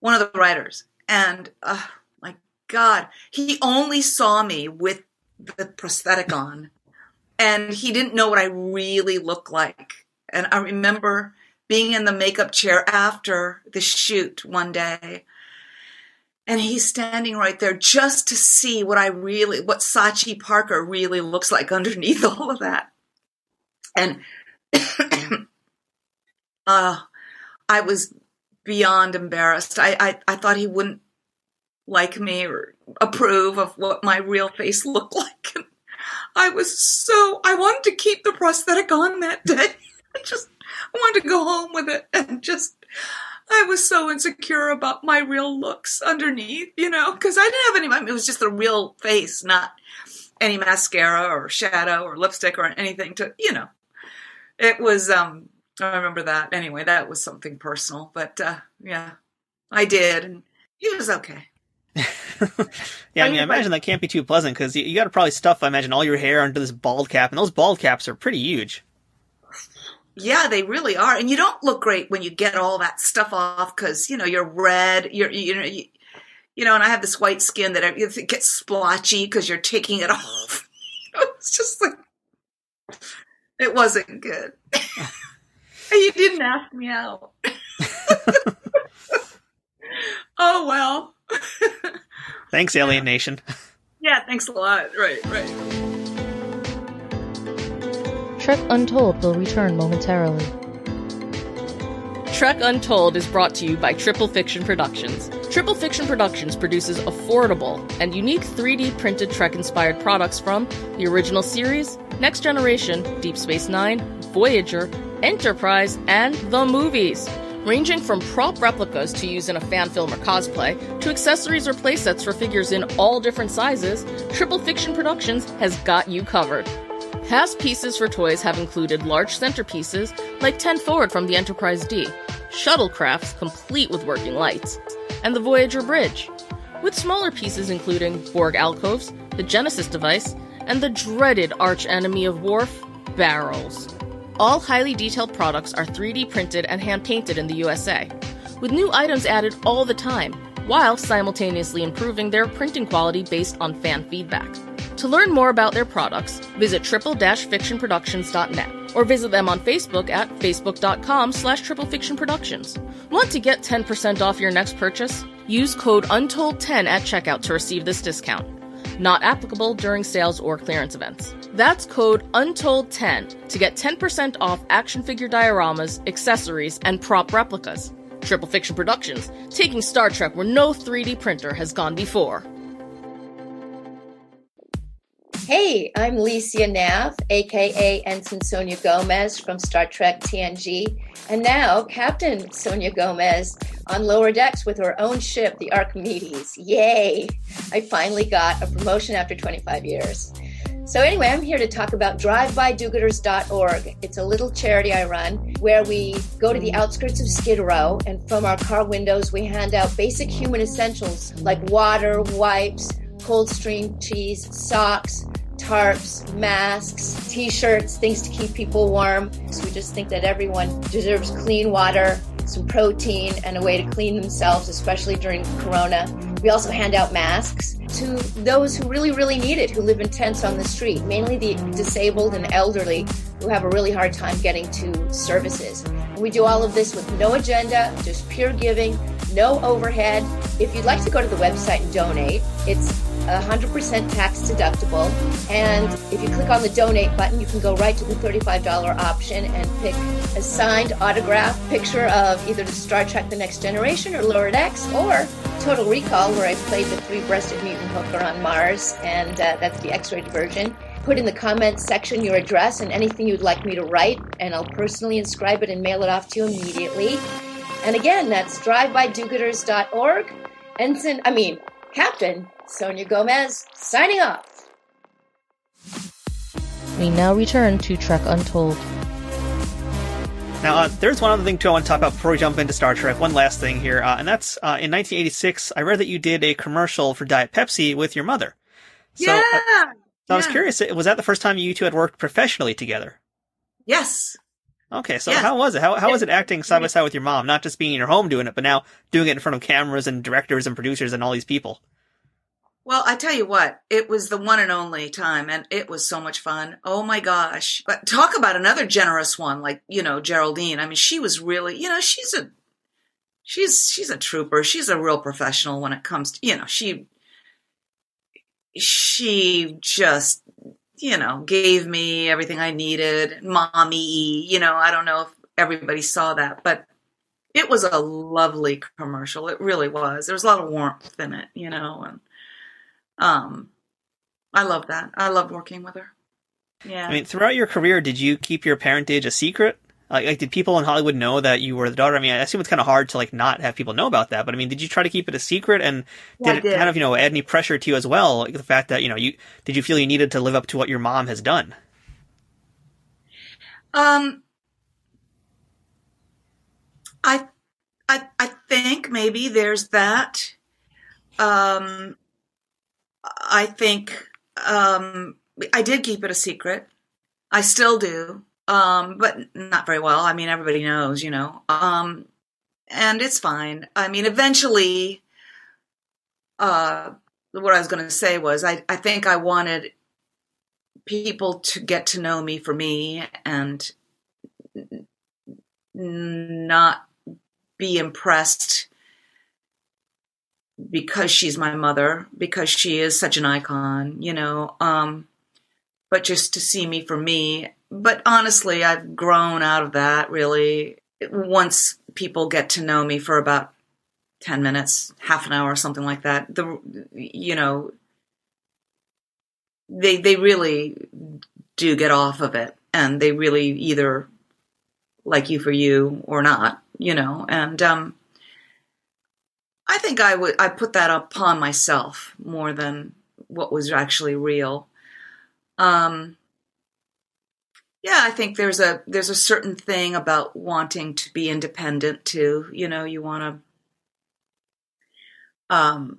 one of the writers, and uh, my God, he only saw me with the prosthetic on, and he didn't know what I really looked like. And I remember being in the makeup chair after the shoot one day, and he's standing right there just to see what I really, what Sachi Parker really looks like underneath all of that. and uh, I was beyond embarrassed. I, I, I thought he wouldn't like me or approve of what my real face looked like. And I was so, I wanted to keep the prosthetic on that day. I just I wanted to go home with it and just, I was so insecure about my real looks underneath, you know, because I didn't have any, it was just the real face, not any mascara or shadow or lipstick or anything to, you know. It was, um, I remember that. Anyway, that was something personal, but uh, yeah, I did, and he was okay. yeah, I mean, I imagine that can't be too pleasant because you, you got to probably stuff, I imagine, all your hair under this bald cap, and those bald caps are pretty huge. Yeah, they really are, and you don't look great when you get all that stuff off because you know you're red. You're you know you, you know, and I have this white skin that it gets splotchy because you're taking it off. it's just like it wasn't good. you didn't ask me out. oh well. thanks, Alien Nation. Yeah, thanks a lot. Right, right. Trek Untold will return momentarily. Trek Untold is brought to you by Triple Fiction Productions. Triple Fiction Productions produces affordable and unique 3D printed Trek inspired products from the original series, Next Generation, Deep Space Nine, Voyager, Enterprise, and the movies. Ranging from prop replicas to use in a fan film or cosplay, to accessories or playsets for figures in all different sizes, Triple Fiction Productions has got you covered. Past pieces for toys have included large centerpieces like 10 Forward from the Enterprise D, shuttlecrafts complete with working lights, and the Voyager Bridge, with smaller pieces including Borg alcoves, the Genesis device, and the dreaded arch enemy of Worf, barrels. All highly detailed products are 3D printed and hand painted in the USA, with new items added all the time, while simultaneously improving their printing quality based on fan feedback. To learn more about their products, visit triple-fictionproductions.net or visit them on Facebook at facebook.com slash triplefictionproductions. Want to get 10% off your next purchase? Use code UNTOLD10 at checkout to receive this discount. Not applicable during sales or clearance events. That's code UNTOLD10 to get 10% off action figure dioramas, accessories, and prop replicas. Triple Fiction Productions, taking Star Trek where no 3D printer has gone before. Hey, I'm Lycia Naff, aka Ensign Sonia Gomez from Star Trek TNG, and now Captain Sonia Gomez on lower decks with her own ship, the Archimedes. Yay! I finally got a promotion after 25 years. So, anyway, I'm here to talk about drivebydogooders.org. It's a little charity I run where we go to the outskirts of Skid Row and from our car windows we hand out basic human essentials like water, wipes, cold stream cheese, socks, tarps, masks, t shirts, things to keep people warm. So we just think that everyone deserves clean water, some protein, and a way to clean themselves, especially during Corona. We also hand out masks to those who really, really need it, who live in tents on the street, mainly the disabled and elderly who have a really hard time getting to services. We do all of this with no agenda, just pure giving, no overhead. If you'd like to go to the website and donate, it's 100% tax deductible. And if you click on the donate button, you can go right to the $35 option and pick a signed autograph picture of either the Star Trek The Next Generation or Lower Decks or Total Recall, where I played the three breasted mutant hooker on Mars, and uh, that's the X rated version. Put in the comments section your address and anything you'd like me to write, and I'll personally inscribe it and mail it off to you immediately. And again, that's drivebydogooders.org. Ensign, I mean, Captain Sonia Gomez, signing off. We now return to Trek Untold. Now, uh, there's one other thing too I want to talk about before we jump into Star Trek. One last thing here, uh, and that's uh, in 1986. I read that you did a commercial for Diet Pepsi with your mother. So, yeah. so yeah. I was curious, was that the first time you two had worked professionally together? Yes. Okay, so yes. how was it? How how was it acting side by side with your mom? Not just being in your home doing it, but now doing it in front of cameras and directors and producers and all these people. Well, I tell you what, it was the one and only time, and it was so much fun. Oh my gosh. But talk about another generous one, like, you know, Geraldine. I mean, she was really, you know, she's a, she's, she's a trooper. She's a real professional when it comes to, you know, she, she just, you know, gave me everything I needed, mommy, you know, I don't know if everybody saw that, but it was a lovely commercial. It really was. There was a lot of warmth in it, you know, and um I love that. I loved working with her. Yeah. I mean, throughout your career, did you keep your parentage a secret? Like, like, did people in Hollywood know that you were the daughter? I mean, I assume it's kind of hard to like not have people know about that. But I mean, did you try to keep it a secret? And Yeah, did it kind of you know add any pressure to you as well? Like the fact that you know you did you feel you needed to live up to what your mom has done? Um, I, I, I think maybe there's that. Um, I think um, I did keep it a secret. I still do, um, but not very well. I mean, everybody knows, you know. Um, and it's fine. I mean, eventually, uh, what I was going to say was, I, I think I wanted people to get to know me for me and not be impressed because she's my mother because she is such an icon you know um but just to see me for me. But honestly i've grown out of that really. Once people get to know me for about 10 minutes half an hour something like that the you know they they really do get off of it. And they really either like you for you or not, you know. And um, I think I would I put that upon myself more than what was actually real. Um, yeah, I think there's a there's a certain thing about wanting to be independent too. You know, you want to. Um,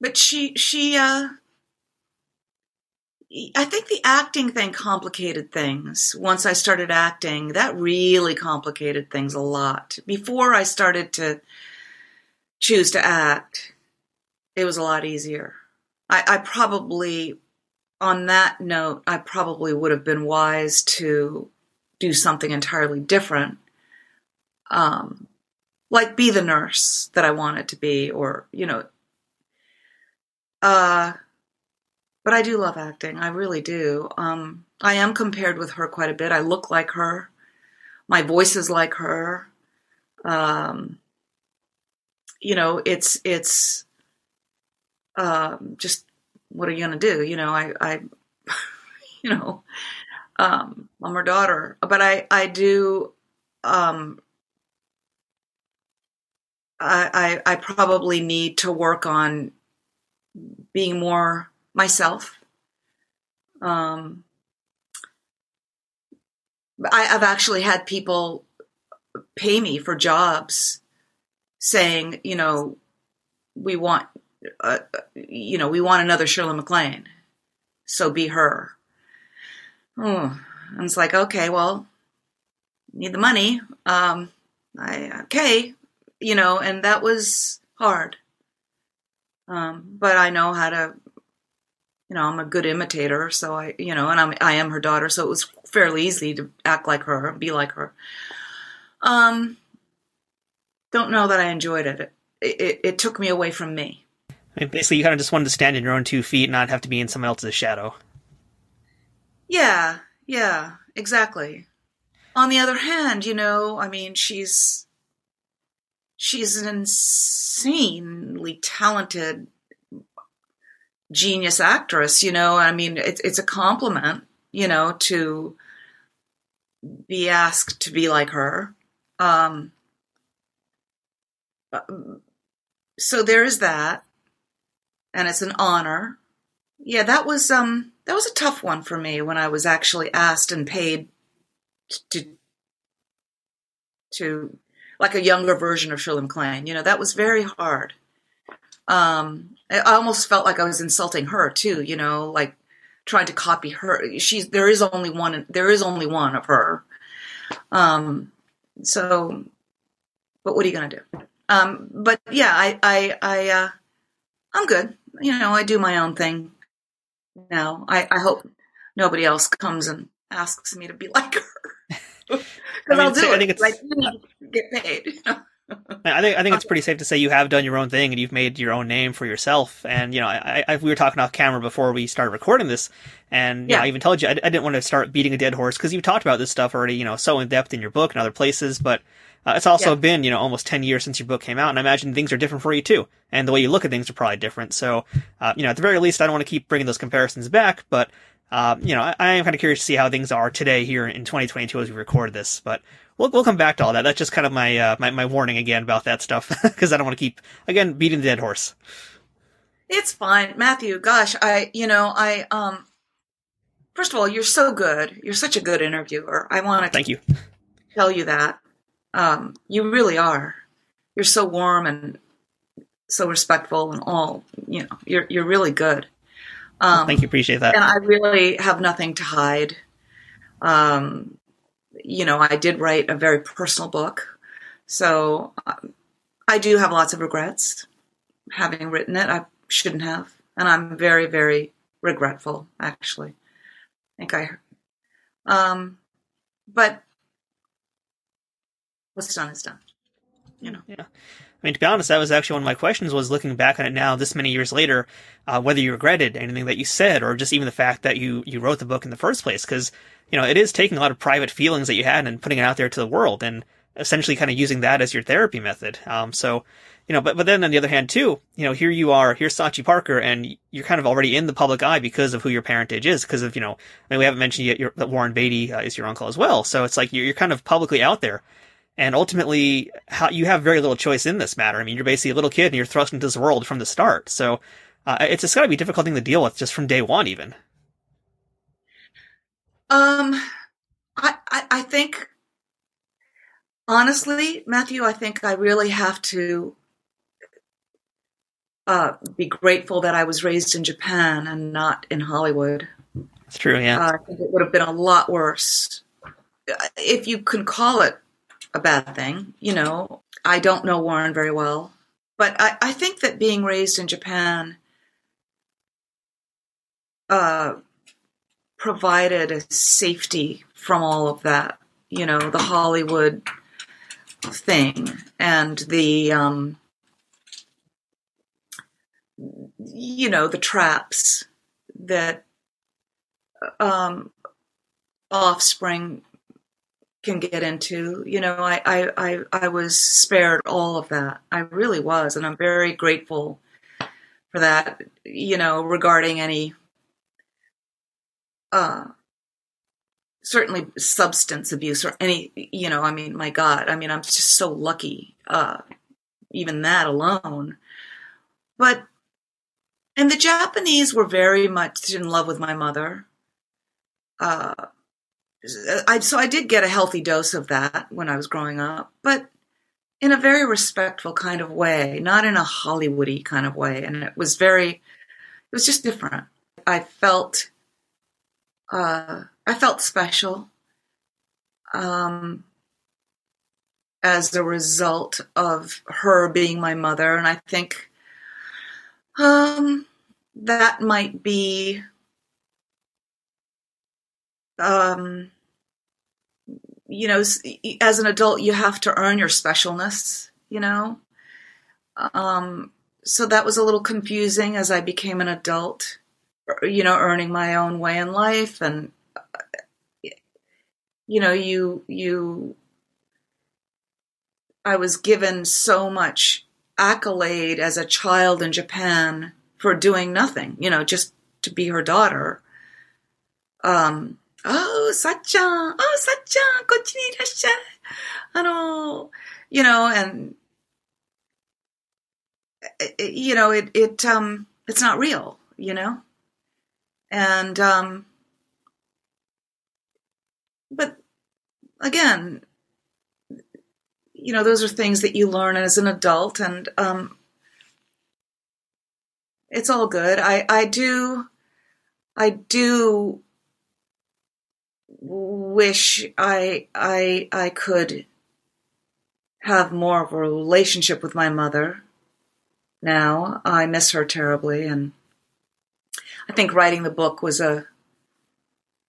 but she she uh I think the acting thing complicated things. Once I started acting, that really complicated things a lot. Before I started to choose to act, it was a lot easier. I, I probably, on that note, I probably would have been wise to do something entirely different. Um, like be the nurse that I wanted to be, or, you know, uh, but I do love acting. I really do. Um, I am compared with her quite a bit. I look like her. My voice is like her. Um, you know, it's it's um, just what are you gonna do? You know, I, I you know, um, I'm her daughter, but I I do. Um, I, I I probably need to work on being more myself. Um, I, I've actually had people pay me for jobs saying, you know, we want, uh, you know, we want another Shirley MacLaine, so be her. Oh, and it's like, okay, well, need the money. Um, I okay, you know, and that was hard. Um, but I know how to you know, I'm a good imitator, so I, you know, and I'm, I am her daughter, so it was fairly easy to act like her, be like her. Um, don't know that I enjoyed it. It, it, it took me away from me. I mean, basically, you kind of just wanted to stand in your own two feet, and not have to be in someone else's shadow. Yeah, yeah, exactly. On the other hand, you know, I mean, she's she's an insanely talented genius actress, you know. I mean, it's it's a compliment, you know, to be asked to be like her. Um, so there is that, and it's an honor. Yeah, that was um that was a tough one for me when I was actually asked and paid to to like a younger version of Shirley MacLaine. You know, that was very hard. Um, I almost felt like I was insulting her too. You know, like trying to copy her. She's there is only one. There is only one of her. Um, so, but what are you gonna do? Um, but yeah, I, I, I, uh, I'm good. You know, I do my own thing now. I, I hope nobody else comes and asks me to be like her. Because I mean, I'll do I it. think it's- like you need to get paid. I I think I think it's pretty safe to say you have done your own thing and you've made your own name for yourself. And you know, I, I we were talking off camera before we started recording this, and yeah, know, I even told you I, I, didn't want to start beating a dead horse because you've talked about this stuff already, you know, so in depth in your book and other places. But uh, it's also yeah. been you know almost ten years since your book came out, and I imagine things are different for you too, and the way you look at things are probably different. So, uh, you know, at the very least, I don't want to keep bringing those comparisons back, but. Uh, you know, I, I am kind of curious to see how things are today here in 2022 as we record this. But we'll we'll come back to all that. That's just kind of my uh, my, my warning again about that stuff because I don't want to keep again beating the dead horse. It's fine, Matthew. Gosh, I you know I um. First of all, you're so good. You're such a good interviewer. I want to thank you. Tell you that um, you really are. You're so warm and so respectful and all. You know, you're you're really good. Um, thank you. Appreciate that. And I really have nothing to hide. Um, you know, I did write a very personal book. So um, I do have lots of regrets having written it. I shouldn't have. And I'm very, very regretful, actually. I think I, um, but what's done is done. You know. Yeah. I mean, to be honest, that was actually one of my questions was looking back on it now, this many years later, uh, whether you regretted anything that you said or just even the fact that you, you wrote the book in the first place. Cause, you know, it is taking a lot of private feelings that you had and putting it out there to the world and essentially kind of using that as your therapy method. Um, so, you know, but, but then on the other hand too, you know, here you are, here's Sachi Parker and you're kind of already in the public eye because of who your parentage is, because of, you know, I mean, we haven't mentioned yet your, that Warren Beatty uh, is your uncle as well. So it's like you're, you're kind of publicly out there. And ultimately, how, you have very little choice in this matter. I mean, you're basically a little kid and you're thrust into this world from the start. So uh, it's just got to be a difficult thing to deal with just from day one, even. Um, I, I, I think, honestly, Matthew, I think I really have to uh, be grateful that I was raised in Japan and not in Hollywood. That's true, yeah. Uh, I think it would have been a lot worse. If you can call it a bad thing. You know, I don't know Warren very well, but I, I think that being raised in Japan uh, provided a safety from all of that. You know, the Hollywood thing and the um, you know the traps that um, offspring can get into. You know, I, I, I, I was spared all of that. I really was. And I'm very grateful for that, you know, regarding any, uh, certainly substance abuse or any, you know, I mean, my God, I mean, I'm just so lucky, uh, even that alone. But, and the Japanese were very much in love with my mother. Uh, I, so I did get a healthy dose of that when I was growing up, but in a very respectful kind of way, not in a Hollywoody kind of way. And it was very, it was just different. I felt, uh, I felt special, um, as a result of her being my mother. And I think, um, that might be um, you know, as an adult, you have to earn your specialness, you know. Um, so that was a little confusing as I became an adult, you know, earning my own way in life. And, you know, you, you, I was given so much accolade as a child in Japan for doing nothing, you know, just to be her daughter. Um, oh, Sachan, oh, Sachan, こっちにいらっしゃい。あの, you know, and, you know, it, it, um, it's not real, you know? And, um, but again, you know, those are things that you learn as an adult and, um, it's all good. I, I do, I do wish I I I could have more of a relationship with my mother. Now I miss her terribly, and I think writing the book was a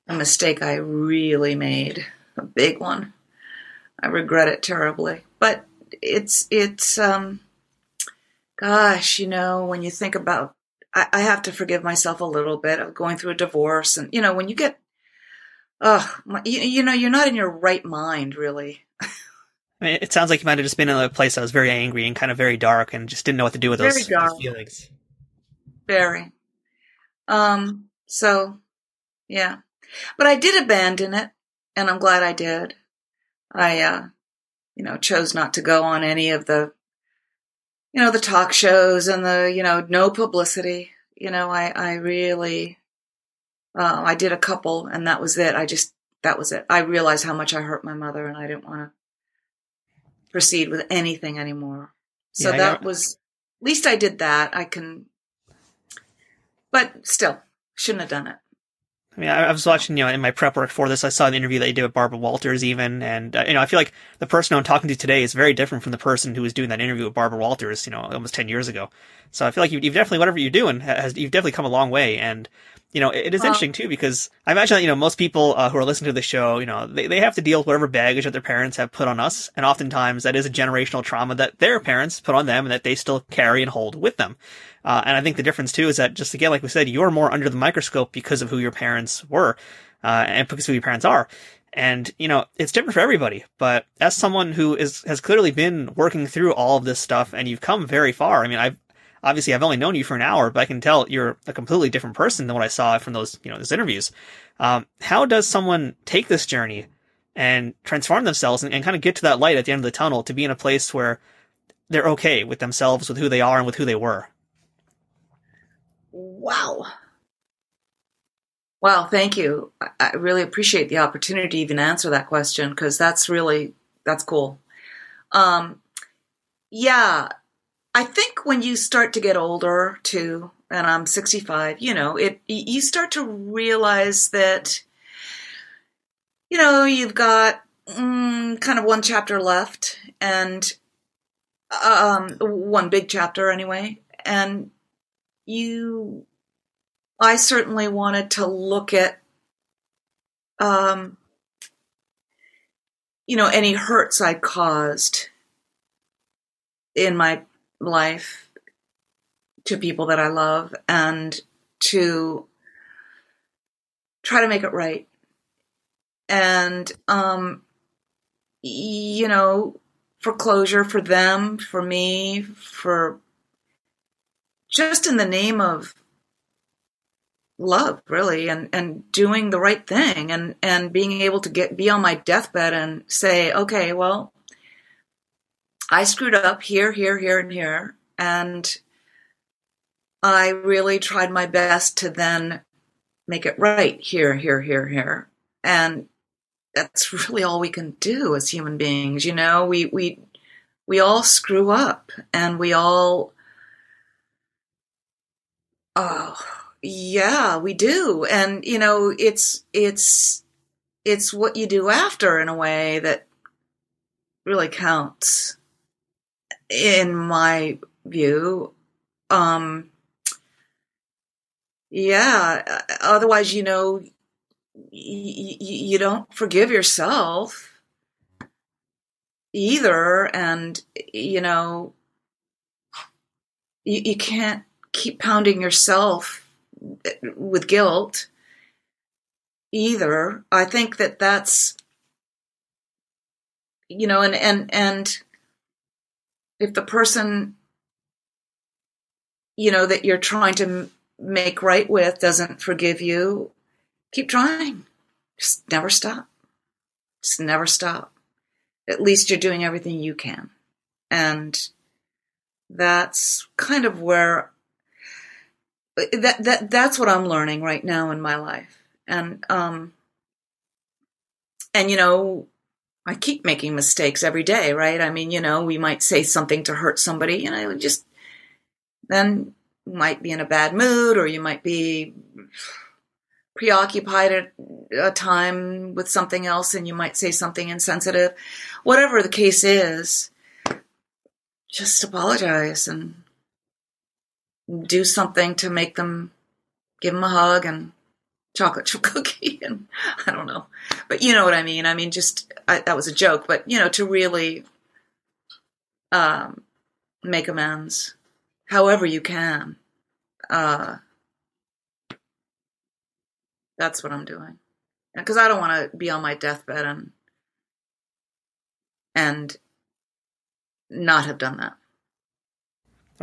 a mistake I really made, a big one. I regret it terribly, but it's it's um, gosh, you know, when you think about, I, I have to forgive myself a little bit of going through a divorce, and you know, when you get, oh, you, you know, you're not in your right mind, really. I mean, it sounds like you might have just been in a place that was very angry and kind of very dark, and just didn't know what to do with those, those feelings. Very. Um, so yeah. But I did abandon it and I'm glad I did. I uh you know, chose not to go on any of the you know, the talk shows and the, you know, no publicity. You know, I I really uh I did a couple and that was it. I just that was it. I realized how much I hurt my mother and I didn't want to proceed with anything anymore. So Yeah, that was at least I did that. I can but still, shouldn't have done it. I mean, I, I was watching, you know, in my prep work for this, I saw an interview that you did with Barbara Walters, even, and uh, you know, I feel like the person I'm talking to today is very different from the person who was doing that interview with Barbara Walters, you know, almost ten years ago. So I feel like you've, you've definitely, whatever you're doing, has you've definitely come a long way, and you know, it, is interesting too because I imagine that you know most people uh, who are listening to the show, you know, they they have to deal with whatever baggage that their parents have put on us, and oftentimes that is a generational trauma that their parents put on them and that they still carry and hold with them. Uh, and I think the difference too is that just again, like we said, you're more under the microscope because of who your parents were, uh, and because of who your parents are. And, you know, it's different for everybody, but as someone who is, has clearly been working through all of this stuff and you've come very far. I mean, I've, obviously I've only known you for an hour, but I can tell you're a completely different person than what I saw from those, you know, those interviews. Um, how does someone take this journey and transform themselves and, and kind of get to that light at the end of the tunnel to be in a place where they're okay with themselves, with who they are and with who they were? Wow. Wow, thank you. I, really appreciate the opportunity to even answer that question because that's really that's cool. Um, yeah, I think when you start to get older too, and I'm 65, you know, it you start to realize that you know you've got mm, kind of one chapter left, and um, one big chapter anyway, and you I certainly wanted to look at um you know any hurts I'd caused in my life to people that I love and to try to make it right. And um you know for closure for them, for me, for just in the name of love really and and doing the right thing and and being able to get be on my deathbed and say okay well i screwed up here here here and here and i really tried my best to then make it right here here here here. And that's really all we can do as human beings you know? We we we all screw up and we all Oh, yeah, we do. And you know, it's it's it's what you do after in a way that really counts in my view. Um yeah, otherwise you know y- y- you don't forgive yourself either and you know you, you can't keep pounding yourself with guilt either i think that that's you know and and and if the person you know that you're trying to make right with doesn't forgive you keep trying. Just never stop. Just never stop. At least you're doing everything you can. And that's kind of where that that that's what I'm learning right now in my life. And um and you know, I keep making mistakes every day, right? I mean, you know, we might say something to hurt somebody, you know, just then might be in a bad mood or you might be preoccupied at a time with something else and you might say something insensitive. Whatever the case is, just apologize and do something to make them give them a hug and chocolate chip cookie and I don't know. But you know what I mean. I mean just I, that was a joke, but you know to really um, make amends however you can. Uh, that's what I'm doing because I don't want to be on my deathbed and and not have done that.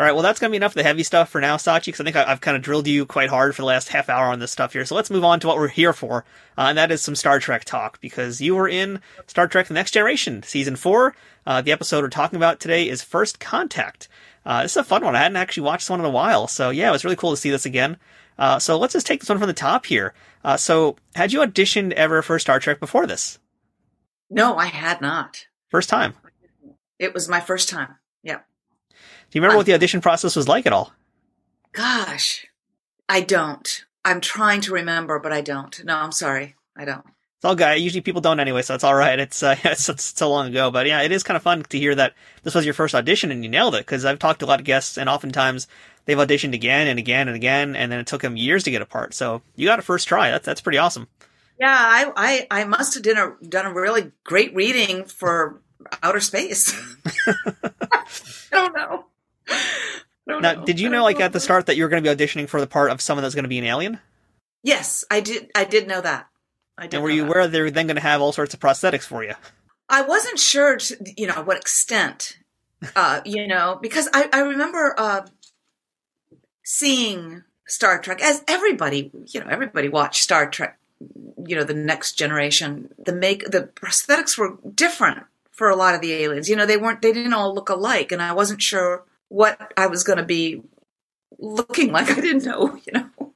All right, well, that's going to be enough of the heavy stuff for now, Sachi, because I think I, have kind of drilled you quite hard for the last half hour on this stuff here. So let's move on to what we're here for, uh, and that is some Star Trek talk, because you were in Star Trek The Next Generation, Season 4. Uh, the episode we're talking about today is First Contact. Uh, this is a fun one. I hadn't actually watched this one in a while, so yeah, it was really cool to see this again. Uh, so let's just take this one from the top here. Uh, so, had you auditioned ever for Star Trek before this? No, I had not. First time. It was my first time. Do you remember what the audition process was like at all? Gosh, I don't. I'm trying to remember, but I don't. No, I'm sorry. I don't. It's all good. Usually people don't anyway, so it's all right. It's, uh, it's, it's so long ago, but yeah, it is kind of fun to hear that this was your first audition and you nailed it. Because I've talked to a lot of guests, and oftentimes they've auditioned again and again and again, and then it took them years to get a part. So you got a first try. That's that's pretty awesome. Yeah, I I, I must have done a done a really great reading for outer space. I don't know. Now, know. did you know, like at the start, that you were going to be auditioning for the part of someone that's going to be an alien? Yes, I did. I did know that. I did. And were you aware they're then going to have all sorts of prosthetics for you? I wasn't sure, to, you know, what extent. Uh, you know, because I I remember uh, seeing Star Trek as everybody, you know, everybody watched Star Trek. You know, the next generation. The make the prosthetics were different for a lot of the aliens. You know, they weren't, they didn't all look alike, and I wasn't sure what I was going to be looking like. I didn't know, you know.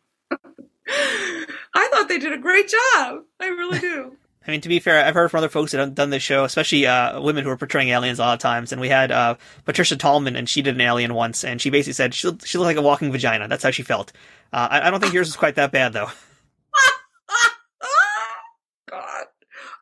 I thought they did a great job. I really do. I mean, to be fair, I've heard from other folks that have done this show, especially uh, women who are portraying aliens a lot of times. And we had uh, Patricia Tallman, and she did an alien once, and she basically said she, she looked like a walking vagina. That's how she felt. Uh, I, I, don't think yours was quite that bad, though.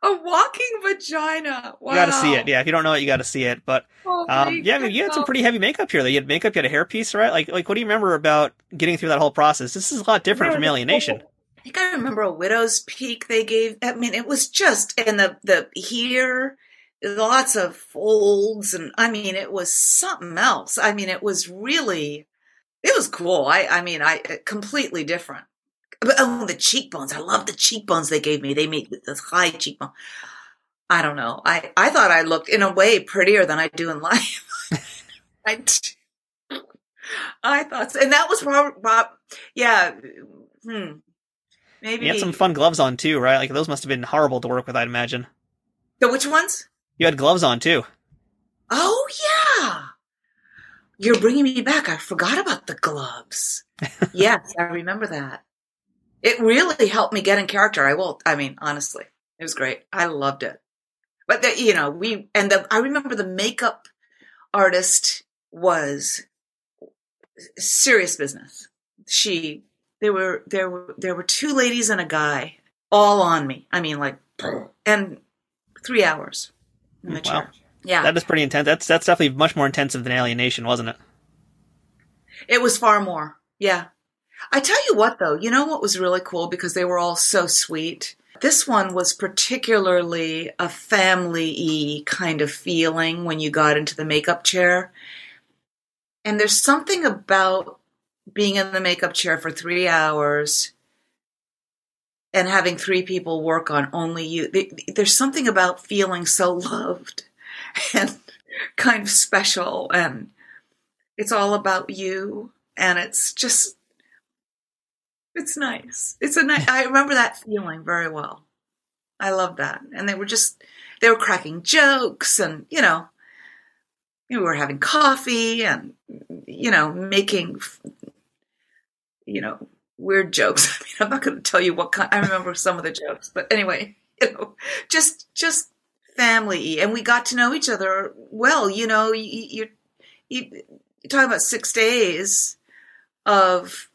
a walking vagina. Wow. You got to see it. Yeah, if you don't know it, you got to see it. But oh um, yeah, I mean, you had some pretty heavy makeup here. You had makeup, you had a hairpiece, right? Like, like what do you remember about getting through that whole process? This is a lot different from Alien Nation. I think I remember a widow's peak they gave. I mean, it was just and the the here lots of folds and I mean it was something else. I mean it was really it was cool. I I mean I completely different. Oh, the cheekbones. I love the cheekbones they gave me. They made this high cheekbone. I don't know. I, I thought I looked in a way prettier than I do in life. I, I thought so. And that was Rob, Rob yeah. Hmm. Maybe. You had some fun gloves on too, right? Like those must have been horrible to work with, I'd imagine. The which ones? You had gloves on too. Oh yeah. You're bringing me back. I forgot about the gloves. yes, I remember that it really helped me get in character. I will. I mean, honestly, it was great. I loved it. But the, you know, we and the I remember the makeup artist was serious business. She there were there were there were two ladies and a guy all on me. I mean, like, and three hours in the wow. chair. Yeah, that is pretty intense. That's that's definitely much more intensive than Alien Nation, wasn't it? It was far more. Yeah, I tell you what, though, you know what was really cool because they were all so sweet. This one was particularly a family y kind of feeling when you got into the makeup chair. And there's something about being in the makeup chair for three hours and having three people work on only you. There's something about feeling so loved and kind of special. And it's all about you. And it's just it's nice. It's a nice. I remember that feeling very well. I love that, and they were just they were cracking jokes, and you know, we were having coffee, and you know, making you know weird jokes. I mean, I'm not going to tell you what kind. I remember some of the jokes, but anyway, you know, just just family, and we got to know each other well. You know, you you, you, you about six days of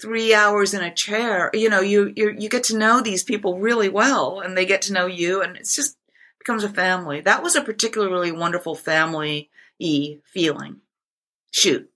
three hours in a chair, you know, you, you, you get to know these people really well and they get to know you and it's just becomes a family. That was a particularly wonderful family y feeling. Shoot.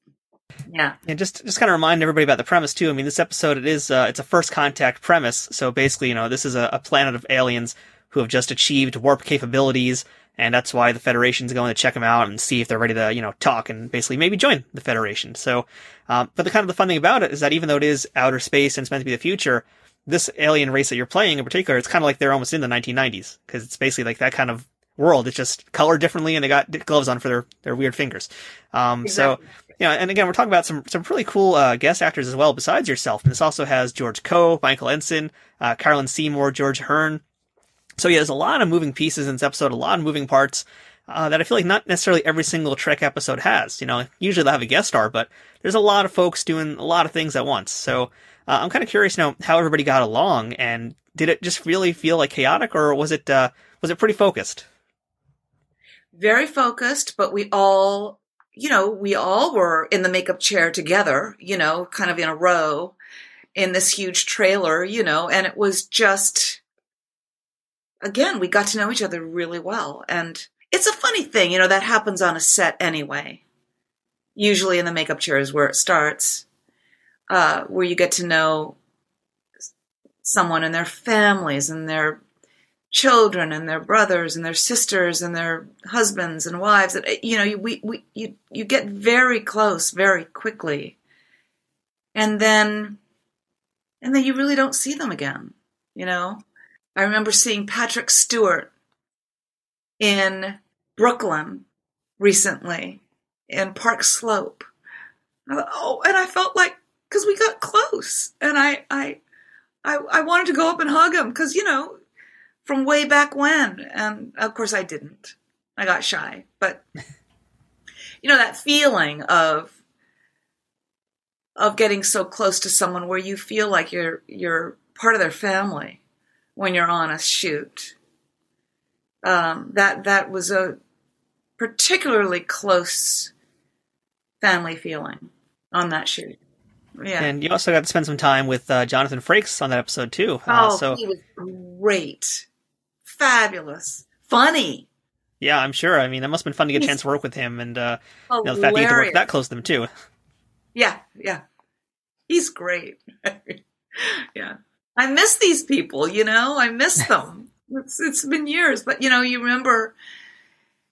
Yeah. And just just kind of remind everybody about the premise too. I mean, this episode it is uh, it's a first contact premise. So basically, you know, this is a, a planet of aliens who have just achieved warp capabilities and that's why the Federation's going to check them out and see if they're ready to, you know, talk and basically maybe join the Federation. So, um, but the kind of the fun thing about it is that even though it is outer space and it's meant to be the future, this alien race that you're playing in particular, it's kind of like they're almost in the 1990s because it's basically like that kind of world. It's just colored differently and they got gloves on for their, their weird fingers. Um, exactly. so, you know, and again, we're talking about some, some really cool, uh, guest actors as well besides yourself. And this also has George Coe, Michael Ensign, uh, Carolyn Seymour, George Hearn. So yeah, there's a lot of moving pieces in this episode, a lot of moving parts. Uh, that I feel like not necessarily every single Trek episode has. You know, usually they'll have a guest star, but there's a lot of folks doing a lot of things at once. So uh, I'm kind of curious to know how everybody got along, and did it just really feel like chaotic, or was it uh, was it pretty focused? Very focused, but we all, you know, we all were in the makeup chair together, you know, kind of in a row in this huge trailer, you know, and it was just again, we got to know each other really well. And it's a funny thing, you know, that happens on a set anyway. Usually in the makeup chair is where it starts, uh, where you get to know someone and their families and their children and their brothers and their sisters and their husbands and wives. You know, we, we, you, you get very close very quickly. And then, and then you really don't see them again, you know? I remember seeing Patrick Stewart in Brooklyn recently in Park Slope. Thought, oh, and I felt like because we got close, and I, I, I, I wanted to go up and hug him because you know, from way back when, and of course I didn't. I got shy, but you know that feeling of of getting so close to someone where you feel like you're you're part of their family when you're on a shoot. Um, that that was a particularly close family feeling on that shoot. Yeah, and you also got to spend some time with uh, Jonathan Frakes on that episode too. Uh, oh, so... he was great, fabulous, funny. Yeah, I'm sure. I mean, that must have been fun to get a chance to work with him, and uh, you know, the fact that you get to work that close to him too. Yeah, yeah, he's great. yeah. I miss these people, you know, I miss them. It's, it's been years, but you know, you remember,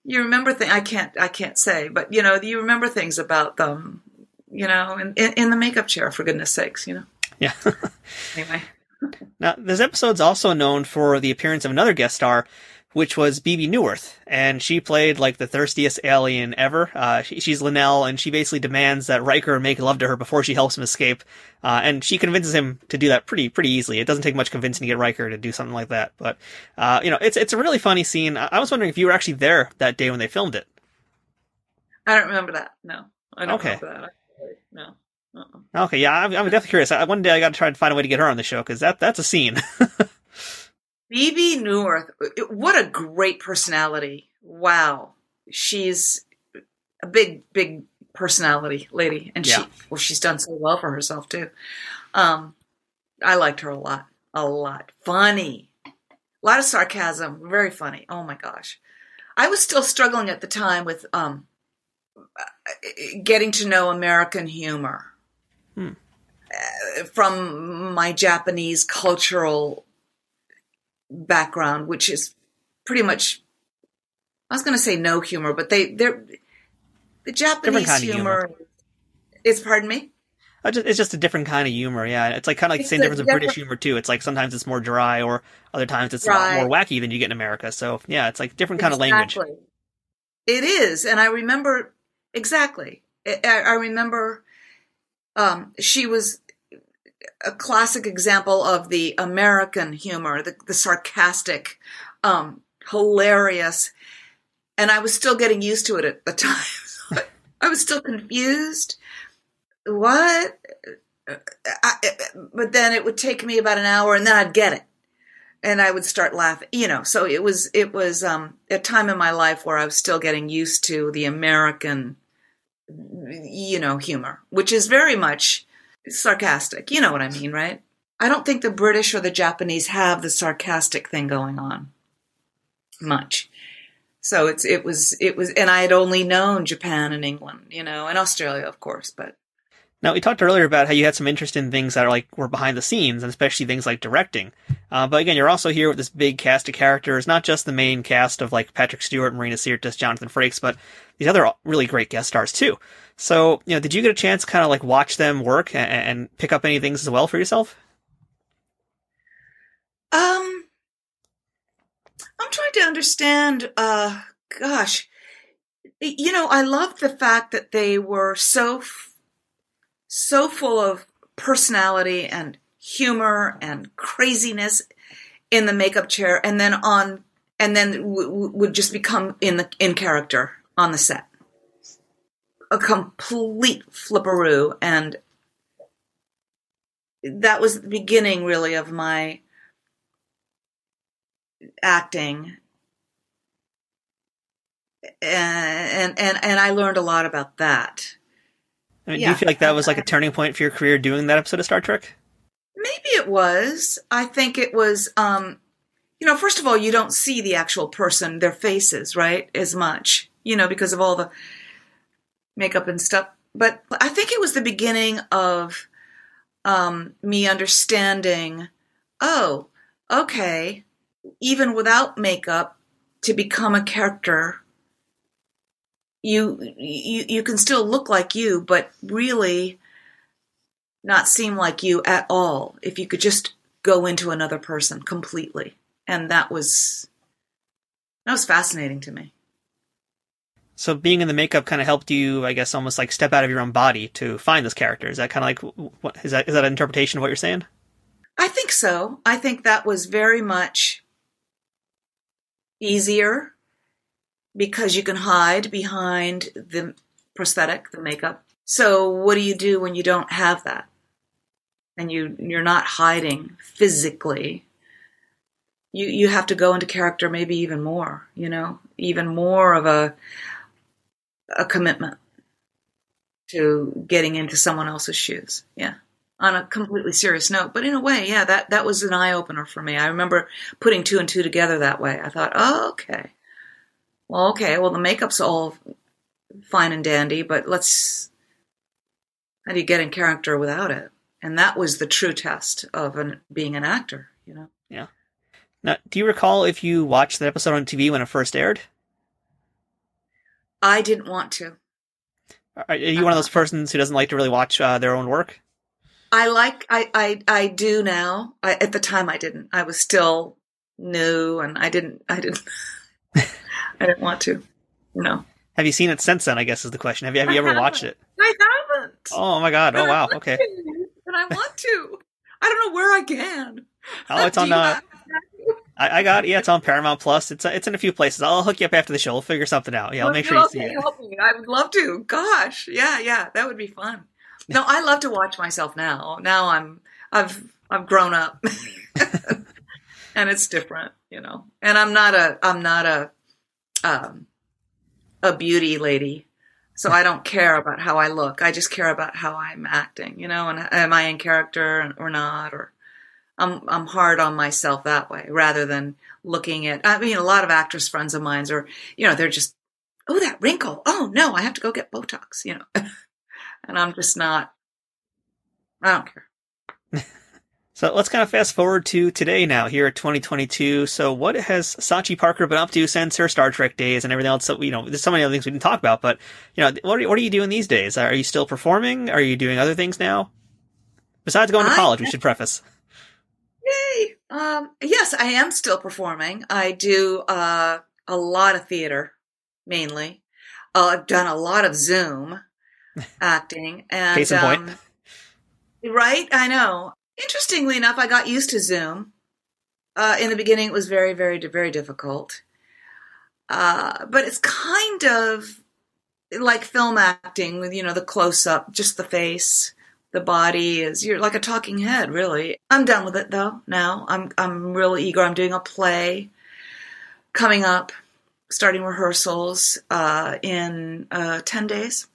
you remember things, I can't, I can't say, but you know, you remember things about them, you know, in, in, in the makeup chair, for goodness sakes, you know? Yeah. anyway. now, this episode's also known for the appearance of another guest star, which was Bebe Neuwirth, and she played like the thirstiest alien ever. Uh, she, she's Lanel, and she basically demands that Riker make love to her before she helps him escape. Uh, and she convinces him to do that pretty pretty easily. It doesn't take much convincing to get Riker to do something like that. But uh, you know, it's it's a really funny scene. I, I was wondering if you were actually there that day when they filmed it. I don't remember that. No, I don't okay. remember that. No. Uh-uh. Okay, yeah, I'm, I'm definitely curious. I, one day I got to try and find a way to get her on the show because that that's a scene. Bebe Neuwirth, what a great personality. Wow. She's a big, big personality lady. And yeah. she, well, she's done so well for herself too. Um, I liked her a lot, a lot. Funny. A lot of sarcasm. Very funny. Oh my gosh. I was still struggling at the time with, um, getting to know American humor. Hmm. Uh, from my Japanese cultural background, which is pretty much I was going to say no humor, but they they're the Japanese humor, humor. Is pardon me. It's just a different kind of humor, yeah. It's like kind of like the same difference of British humor too. It's like sometimes it's more dry, or other times it's dry. a lot more wacky than you get in America. So yeah, it's like different kind exactly. of language. It is, and I remember exactly. I, I remember um, she was a classic example of the American humor, the, the sarcastic, um, hilarious. And I was still getting used to it at the time. I was still confused. What? I, but then it would take me about an hour and then I'd get it. And I would start laughing, you know. So it was it was um, a time in my life where I was still getting used to the American, you know, humor, which is very much sarcastic. You know what I mean, right? I don't think the British or the Japanese have the sarcastic thing going on much. So it's it was it was and I had only known Japan and England, you know, and Australia of course, but Now we talked earlier about how you had some interest in things that are like were behind the scenes, and especially things like directing. Uh, but again, you're also here with this big cast of characters, not just the main cast of like Patrick Stewart, Marina Sirtis, Jonathan Frakes, but these other really great guest stars too. So, you know, did you get a chance kind of like watch them work and, and pick up any things as well for yourself? Um, I'm trying to understand. Uh, gosh, you know, I love the fact that they were so so full of personality and humor and craziness in the makeup chair, and then on and then w- w- would just become in the in character on the set. A complete flipperoo, and that was the beginning, really, of my acting and and and I learned a lot about that. I mean, yeah. do you feel like that was like a turning point for your career doing that episode of Star Trek? Maybe it was. I think it was. Um, you know, first of all, you don't see the actual person, their faces, right, as much. You know, because of all the makeup and stuff. But I think it was the beginning of um, me understanding. Oh, okay. Even without makeup, to become a character you you you can still look like you, but really not seem like you at all. If you could just go into another person completely, and that was that was fascinating to me. So being in the makeup kind of helped you, I guess, almost like step out of your own body to find this character. Is that kind of like what is that? Is that an interpretation of what you're saying? I think so. I think that was very much easier because you can hide behind the prosthetic, the makeup. So what do you do when you don't have that? And you you're not hiding physically. You you have to go into character maybe even more, you know, even more of a a commitment to getting into someone else's shoes. Yeah. On a completely serious note, but in a way, yeah, that that was an eye opener for me. I remember putting two and two together that way. I thought, oh, okay, well, okay, well, the makeup's all fine and dandy, but let's. How do you get in character without it? And that was the true test of an, being an actor, you know? Yeah. Now, do you recall if you watched that episode on TV when it first aired? I didn't want to. Are you one of those persons who doesn't like to really watch uh, their own work? I like I I I do now. I, at the time, I didn't. I was still new, and I didn't. I didn't. I didn't want to. No. Have you seen it since then? I guess is the question. Have you have you ever watched it? I haven't. Oh my god! Oh wow! Okay. And I want to. I don't know where I can. Oh, it's on. Uh, I, I got yeah, it's on Paramount Plus. It's it's in a few places. I'll hook you up after the show. We'll figure something out. Yeah, I'll make sure you see it. I would love to. Gosh, yeah, yeah, that would be fun. No, I love to watch myself now. Now I'm I've I've grown up, and it's different, you know. And I'm not a I'm not a um, a beauty lady. So I don't care about how I look. I just care about how I'm acting, you know, and am I in character or not, or I'm I'm hard on myself that way rather than looking at. I mean, a lot of actress friends of mine are, you know, they're just, oh, that wrinkle. Oh no, I have to go get Botox, you know, and I'm just not. I don't care. So let's kind of fast forward to today now, here at 2022. So what has Sachi Parker been up to since her Star Trek days and everything else? So, you know, there's so many other things we didn't talk about, but, you know, what are, what are you doing these days? Are you still performing? Are you doing other things now? Besides going to college, we should preface. Yay! Um, yes, I am still performing. I do uh, a lot of theater, mainly. Uh, I've done a lot of Zoom acting. And, Case in point. Um, right? I know. Interestingly enough, I got used to Zoom. Uh, in the beginning, it was very, very, very difficult. Uh, but it's kind of like film acting with, you know, the close up, just the face, the body is, you're like a talking head, really. I'm done with it though now. I'm, I'm real eager. I'm doing a play coming up, starting rehearsals, uh, in, uh, 10 days.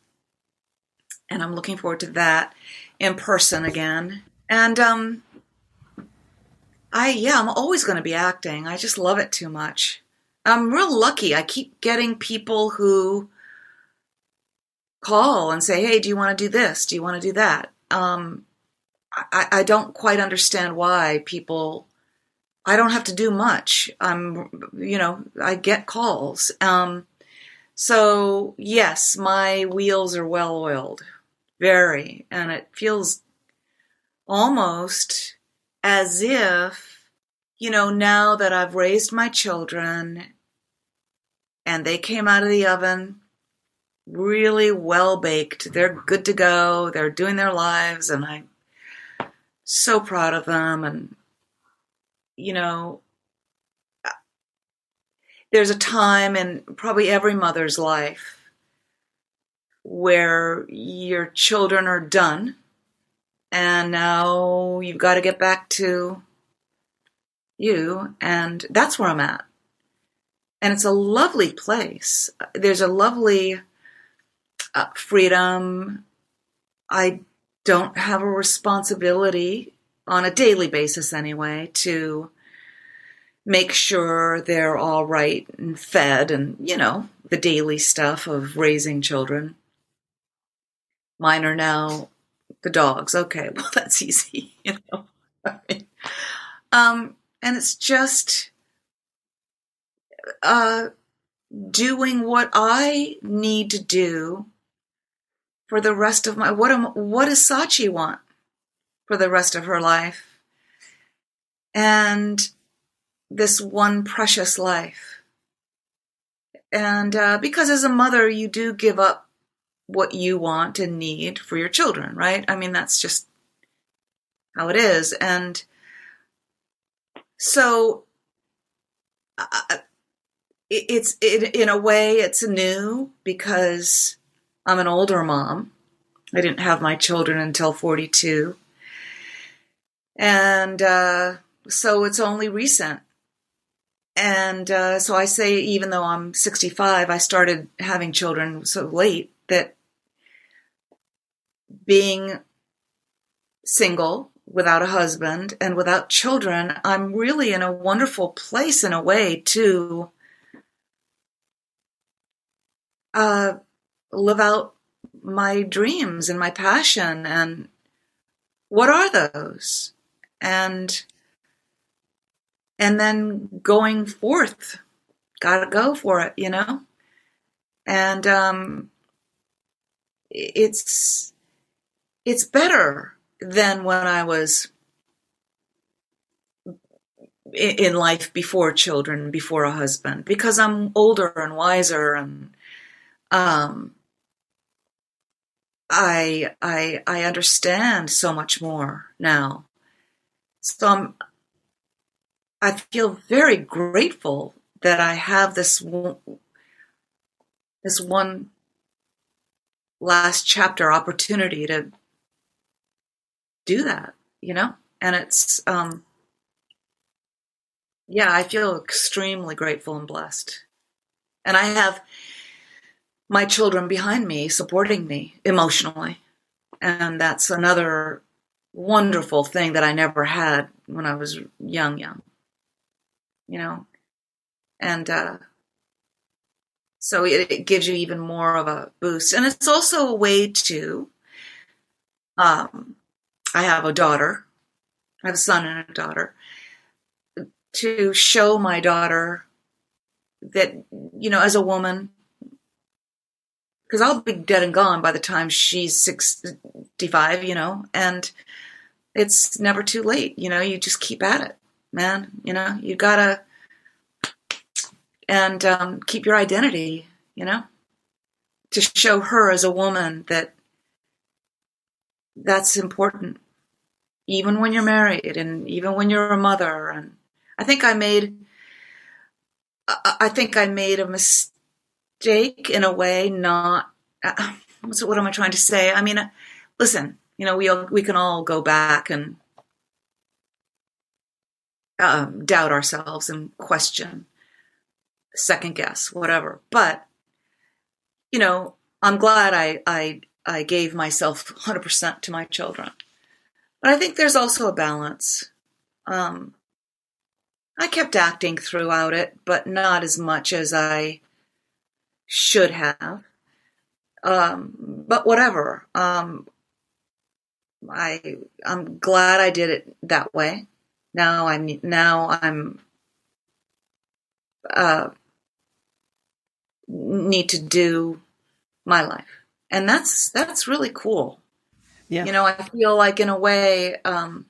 And I'm looking forward to that in person again. And um, I yeah, I'm always going to be acting. I just love it too much. I'm real lucky. I keep getting people who call and say, "Hey, do you want to do this? Do you want to do that?" Um, I, I don't quite understand why people. I don't have to do much. I'm, you know, I get calls. Um, so yes, my wheels are well oiled, very, and it feels almost as if, you know, now that I've raised my children and they came out of the oven really well baked. They're good to go. They're doing their lives, and I'm so proud of them. And, you know, there's a time in probably every mother's life where your children are done and now you've got to get back to you and that's where i'm at and it's a lovely place there's a lovely freedom. I don't have a responsibility on a daily basis anyway to make sure they're all right and fed and, you know, the daily stuff of raising children. Mine are now the dogs. Okay, well, that's easy, you know. um, and it's just uh, doing what I need to do for the rest of my what am what does Sachi want for the rest of her life? And this one precious life. And uh, because as a mother, you do give up what you want and need for your children, right? I mean, that's just how it is. And so uh, it's it, in a way it's new because I'm an older mom. I didn't have my children until 42. And uh, so it's only recent. And uh, so I say, even though I'm 65, I started having children so late that being single without a husband and without children, I'm really in a wonderful place in a way to uh, live out my dreams and my passion and what are those? And and then going forth gotta go for it you know? And um it's it's better than when i was in life before children before a husband because i'm older and wiser and um, I I I understand so much more now. So I'm, I feel very grateful that I have this this one last chapter opportunity to do that, you know? And it's um yeah, I feel extremely grateful and blessed. And I have my children behind me supporting me emotionally. And that's another wonderful thing that I never had when I was young, young. You know? And uh, so it, it, gives you even more of a boost. And it's also a way to, um, I have a daughter, I have a son and a daughter, to show my daughter that, you know, as a woman, because I'll be dead and gone by the time she's 65, you know, and it's never too late. You know, you just keep at it, man. You know, you gotta, and um, keep your identity, you know, to show her as a woman that that's important, even when you're married and even when you're a mother. And I think I made, I think I made a mistake mistake in a way, not uh, what am I trying to say? I mean, uh, listen, you know, we we can all go back and um, doubt ourselves and question, second guess, whatever. But you know, I'm glad I I I gave myself 100% to my children. But I think there's also a balance. Um, I kept acting throughout it, but not as much as I should have. Um, but whatever. Um, I I'm glad I did it that way. Now I'm now I'm uh, need to do my life, and that's that's really cool. Yeah. You know, I feel like in a way, um,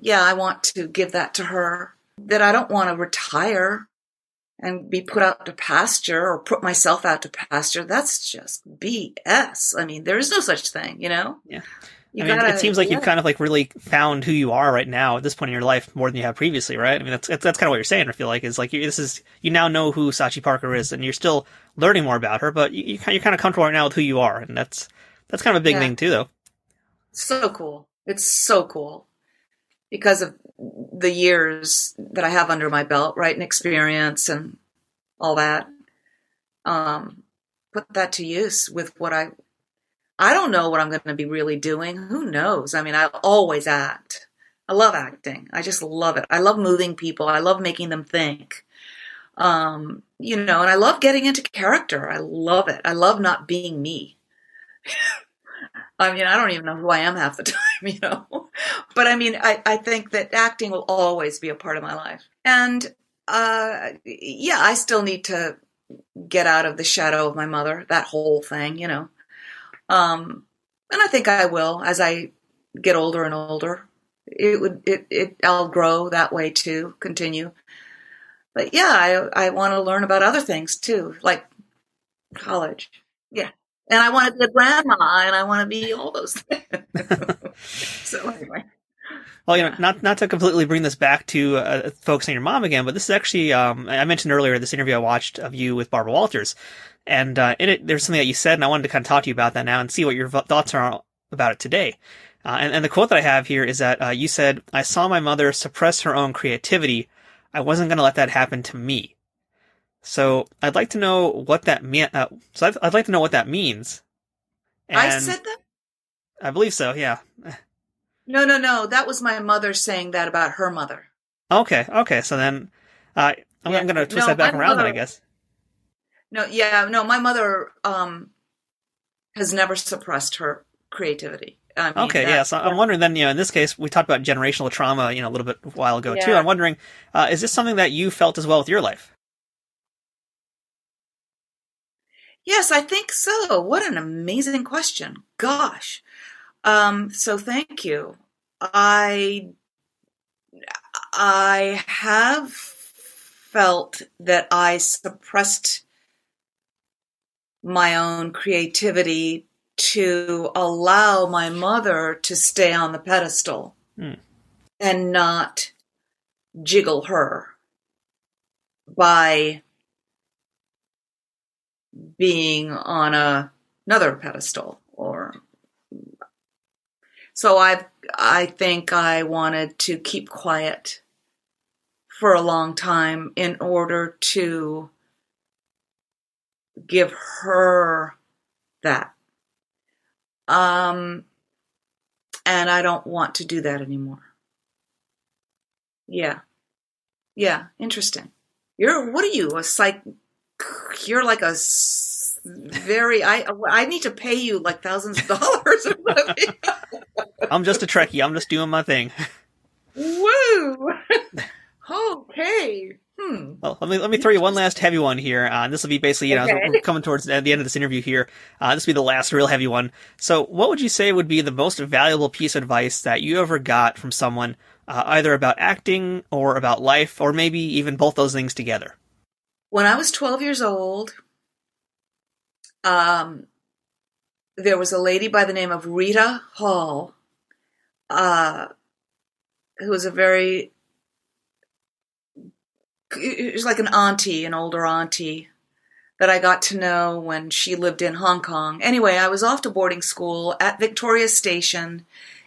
yeah, I want to give that to her. That I don't want to retire and be put out to pasture or put myself out to pasture. That's just BS. I mean, there is no such thing, you know? Yeah. You I mean, gotta- it seems like yeah. you've kind of like really found who you are right now at this point in your life more than you have previously, right? I mean, that's that's, that's kind of what you're saying. I feel like is like you, this is you now know who Sachi Parker is, and you're still learning more about her, but you, you're kind of comfortable right now with who you are, and that's that's kind of a big Yeah. thing too, though. so cool. It's so cool because of the years that I have under my belt, right? And experience and all that. Um, put that to use with what I, I don't know what I'm going to be really doing. Who knows? I mean, I always act. I love acting. I just love it. I love moving people. I love making them think. Um, you know, and I love getting into character. I love it. I love not being me. I mean, I don't even know who I am half the time, you know. But I mean, I, I think that acting will always be a part of my life. And uh, yeah, I still need to get out of the shadow of my mother, that whole thing, you know. Um, and I think I will as I get older and older. It would, it, it, I'll grow that way too, continue. But yeah, I, I want to learn about other things too, like college. Yeah. And I want to be a grandma and I want to be all those things. so anyway. Well, you know, not not to completely bring this back to uh, focusing on your mom again, but this is actually um, I mentioned earlier this interview I watched of you with Barbara Walters, and uh, in it there's something that you said, and I wanted to kind of talk to you about that now and see what your thoughts are about it today. Uh, and, and the quote that I have here is that uh, you said, "I saw my mother suppress her own creativity. I wasn't going to let that happen to me." So I'd like to know what that mean. Uh, so I'd, I'd like to know what that means. I said that? I believe so. Yeah. No, no, no. That was my mother saying that about her mother. Okay, okay. So then, uh, I'm, Yeah. I'm going to twist No, that back around, then I guess. No, yeah, no, my mother um has never suppressed her creativity. I mean, Okay, that- yeah. So I'm wondering then, you know, in this case, we talked about generational trauma, you know, a little bit a while ago too. I'm wondering, uh, is this something that you felt as well with your life? Yes, I think so. What an amazing question. Gosh. Um, so thank you. I I have felt that I suppressed my own creativity to allow my mother to stay on the pedestal Hmm. and not jiggle her by being on a, another pedestal or so i i think i wanted to keep quiet for a long time in order to give her that. Um and i don't want to do that anymore. Yeah. Yeah. Interesting. You're what are you a psych you're like a very I I need to pay you like thousands of dollars or something. I'm just a Trekkie. I'm just doing my thing. Woo! okay. Hmm. Well, let me let me throw you one last heavy one here. Uh, and this will be basically, you know, Okay. we're coming towards the the end of this interview here. Uh, this will be the last real heavy one. So, what would you say would be the most valuable piece of advice that you ever got from someone, uh, either about acting or about life, or maybe even both those things together? When I was 12 years old, um, there was a lady by the name of Rita Hall, uh, who was a very, it was like an auntie, an older auntie that I got to know when she lived in Hong Kong. Anyway, I was off to boarding school at Victoria Station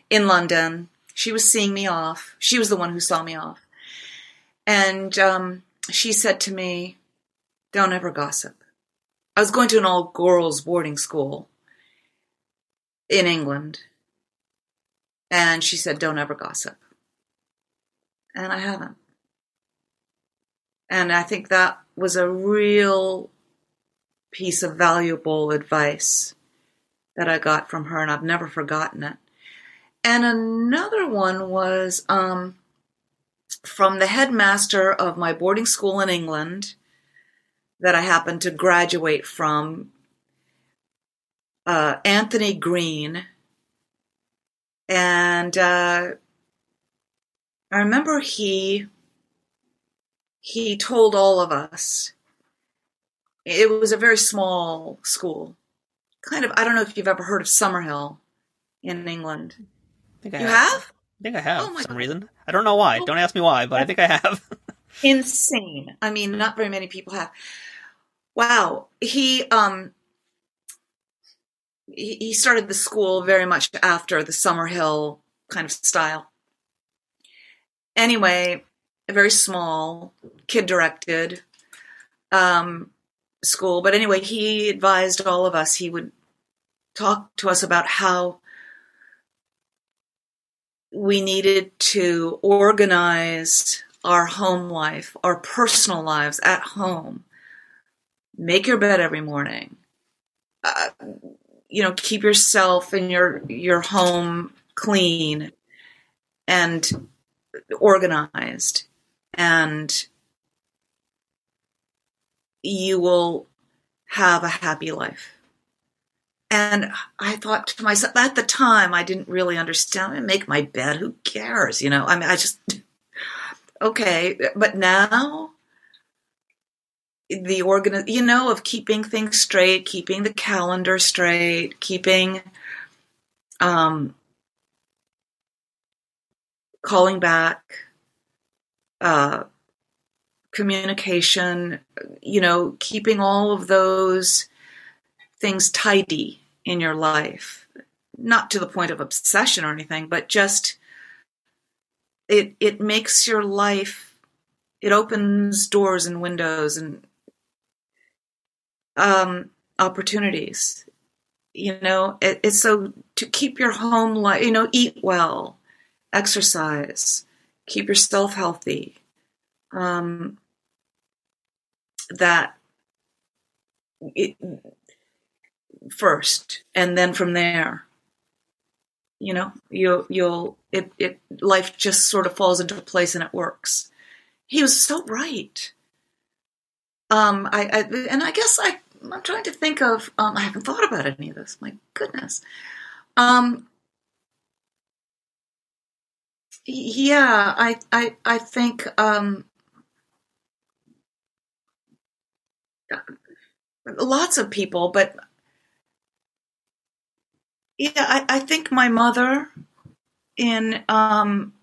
in London. She was seeing me off. She was the one who saw me off. And um, she said to me, Don't ever gossip. I was going to an all girls boarding school in England. And she said, Don't ever gossip. And I haven't. And I think that was a real piece of valuable advice that I got from her, and I've never forgotten it. And another one was um, from the headmaster of my boarding school in England that I happened to graduate from, uh, Anthony Green. And uh, I remember he he told all of us it was a very small school kind of i don't know if you've ever heard of summerhill in england I think I you have. have I think I have Oh for some God. reason. I don't know why. Oh. Don't ask me why, but I think I have. insane i mean not very many people have wow. He um he started the school very much after the summerhill kind of style. Anyway a very small kid directed um school. But anyway he advised all of us. He would talk to us about how we needed to organize our home life, our personal lives at home. Make your bed every morning. Uh, you know, keep yourself and your your home clean and organized, and you will have a happy life. And I thought to myself, at the time, I didn't really understand. I make my bed. Who cares? You know, I mean, I just, okay. But now, the organ, you know, of keeping things straight, keeping the calendar straight, keeping, um, calling back, uh, communication, you know, keeping all of those things tidy in your life. Not to the point of obsession or anything, but just it it makes your life it opens doors and windows and um opportunities. You know, it, it's so to keep your home life, you know, eat well, exercise, keep yourself healthy. Um that it, first and then from there you know you you'll it it life just sort of falls into place and it works he was so right um i, I and i guess i i'm trying to think of um i haven't thought about any of this my goodness. Um yeah i i i think um lots of people but yeah, I, I think my mother, in um,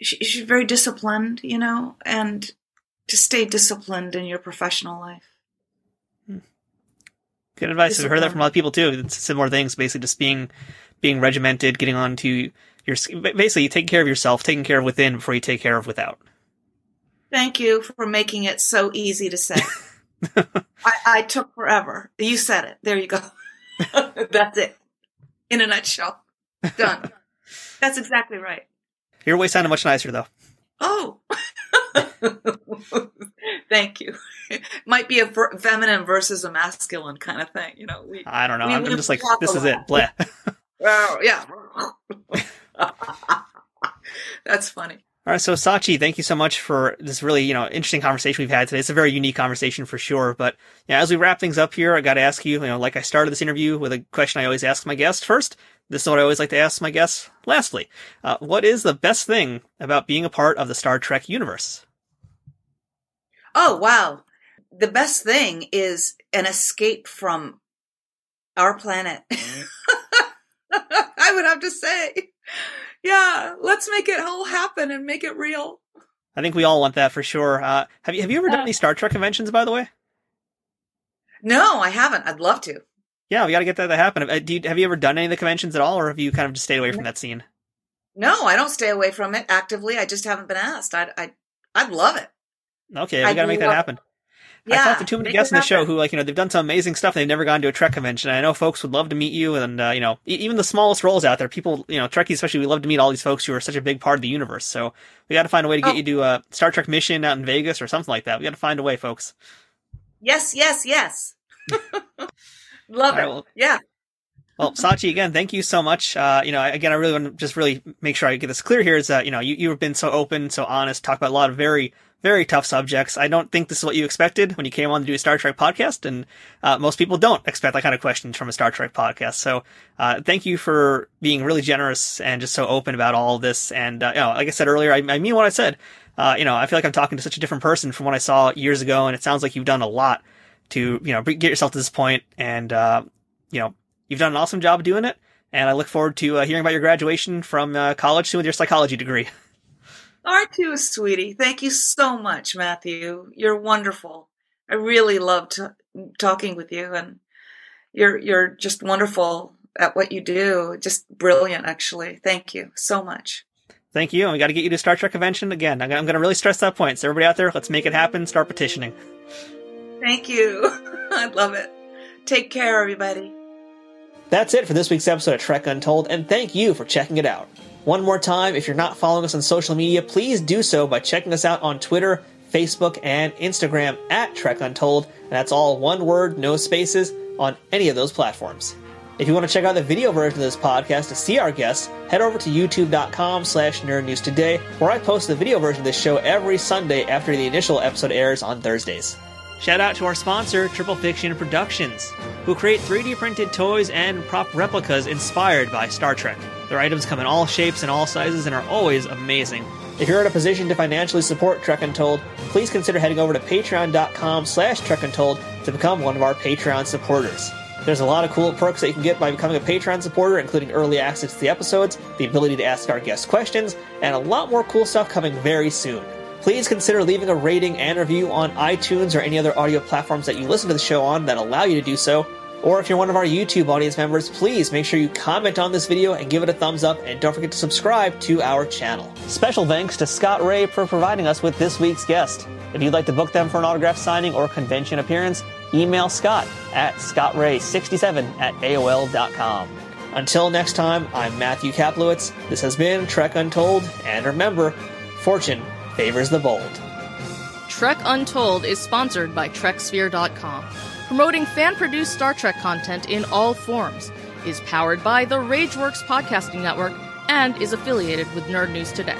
she, she's very disciplined, you know, and to stay disciplined in your professional life. Hmm. Good advice. I've heard that from a lot of people too. It's similar things, basically just being being regimented, getting on to your basically taking care of yourself, taking care of within before you take care of without. Thank you for making it so easy to say. I, I took forever. You said it. There you go. That's it. In a nutshell. Done. That's exactly right. Your way sounded much nicer though. Oh. Thank you. Might be a ver- feminine versus a masculine kind of thing, you know. We, I don't know. We- I'm, we I'm just like, this is it. Blah. oh, yeah. That's funny. All right, so Sachi, thank you so much for this really, you know, interesting conversation we've had today. It's a very unique conversation for sure. But yeah, as we wrap things up here, I got to ask you, you know, like I started this interview with a question I always ask my guests first. This is what I always like to ask my guests. Lastly, uh, what is the best thing about being a part of the Star Trek universe? Oh, wow. The best thing is an escape from our planet. I would have to say. Yeah, let's make it all happen and make it real. I think we all want that for sure. Uh, have you have you ever done any Star Trek conventions, by the way? No, I haven't. I'd love to. Yeah, we got to get that to happen. Uh, do you, have you ever done any of the conventions at all, or have you kind of just stayed away from that scene? No, I don't stay away from it actively. I just haven't been asked. I'd, I'd, I'd love it. Okay, we got to make that happen. Yeah, I talked to too many guests on the show who, like, you know, they've done some amazing stuff. and They've never gone to a Trek convention. I know folks would love to meet you, and uh, you know, e- even the smallest roles out there, people, you know, Trekkies especially, we love to meet all these folks who are such a big part of the universe. So we got to find a way to get Oh. you to a Star Trek mission out in Vegas or something like that. We got to find a way, folks. Yes, yes, yes. love it. yeah. Well, Sachi, again, thank you so much. Uh, you know, again, I really want to just really make sure I get this clear here is that, you know, you, you've been so open, so honest, talk about a lot of very, very tough subjects. I don't think this is what you expected when you came on to do a Star Trek podcast, and uh, most people don't expect that kind of questions from a Star Trek podcast. So, uh, thank you for being really generous and just so open about all of this. And, uh, you know, like I said earlier, I, I mean what I said. Uh, you know, I feel like I'm talking to such a different person from what I saw years ago, and it sounds like you've done a lot to, you know, get yourself to this point, and, uh, you know, you've done an awesome job doing it and I look forward to uh, hearing about your graduation from college soon with your psychology degree. R2, sweetie. Thank you so much, Matthew. You're wonderful. I really loved talking with you, and you're you're just wonderful at what you do. Just brilliant, actually. Thank you so much. Thank you. And we got to get you to Star Trek convention again. I'm going to really stress that point. So everybody out there, let's make it happen. Start petitioning. Thank you. I love it. Take care, everybody. That's it for this week's episode of Trek Untold, and thank you for checking it out. One more time, if you're not following us on social media, please do so by checking us out on Twitter, Facebook, and Instagram at Trek Untold, and that's all one word, no spaces, on any of those platforms. If you want to check out the video version of this podcast to see our guests, head over to youtube.com slash nerdnewstoday, where I post the video version of this show every Sunday after the initial episode airs on Thursdays. Shout out to our sponsor, Triple Fiction Productions, who create 3D printed toys and prop replicas inspired by Star Trek. Their items come in all shapes and all sizes and are always amazing. If you're in a position to financially support Trek Untold, please consider heading over to patreon.com slash trekuntold to become one of our Patreon supporters. There's a lot of cool perks that you can get by becoming a Patreon supporter, including early access to the episodes, the ability to ask our guests questions, and a lot more cool stuff coming very soon please consider leaving a rating and review on iTunes or any other audio platforms that you listen to the show on that allow you to do so. Or if you're one of our YouTube audience members, please make sure you comment on this video and give it a thumbs up, and don't forget to subscribe to our channel. Special thanks to Scott Ray for providing us with this week's guest. If you'd like to book them for an autograph signing or convention appearance, email Scott at scottray67 at AOL.com. Until next time, I'm Matthew Kaplowitz. This has been Trek Untold, and remember, fortune favors the bold. Trek Untold is sponsored by TrekSphere.com, promoting fan produced Star Trek content in all forms, is powered by the Rageworks Podcasting Network, and is affiliated with Nerd News Today.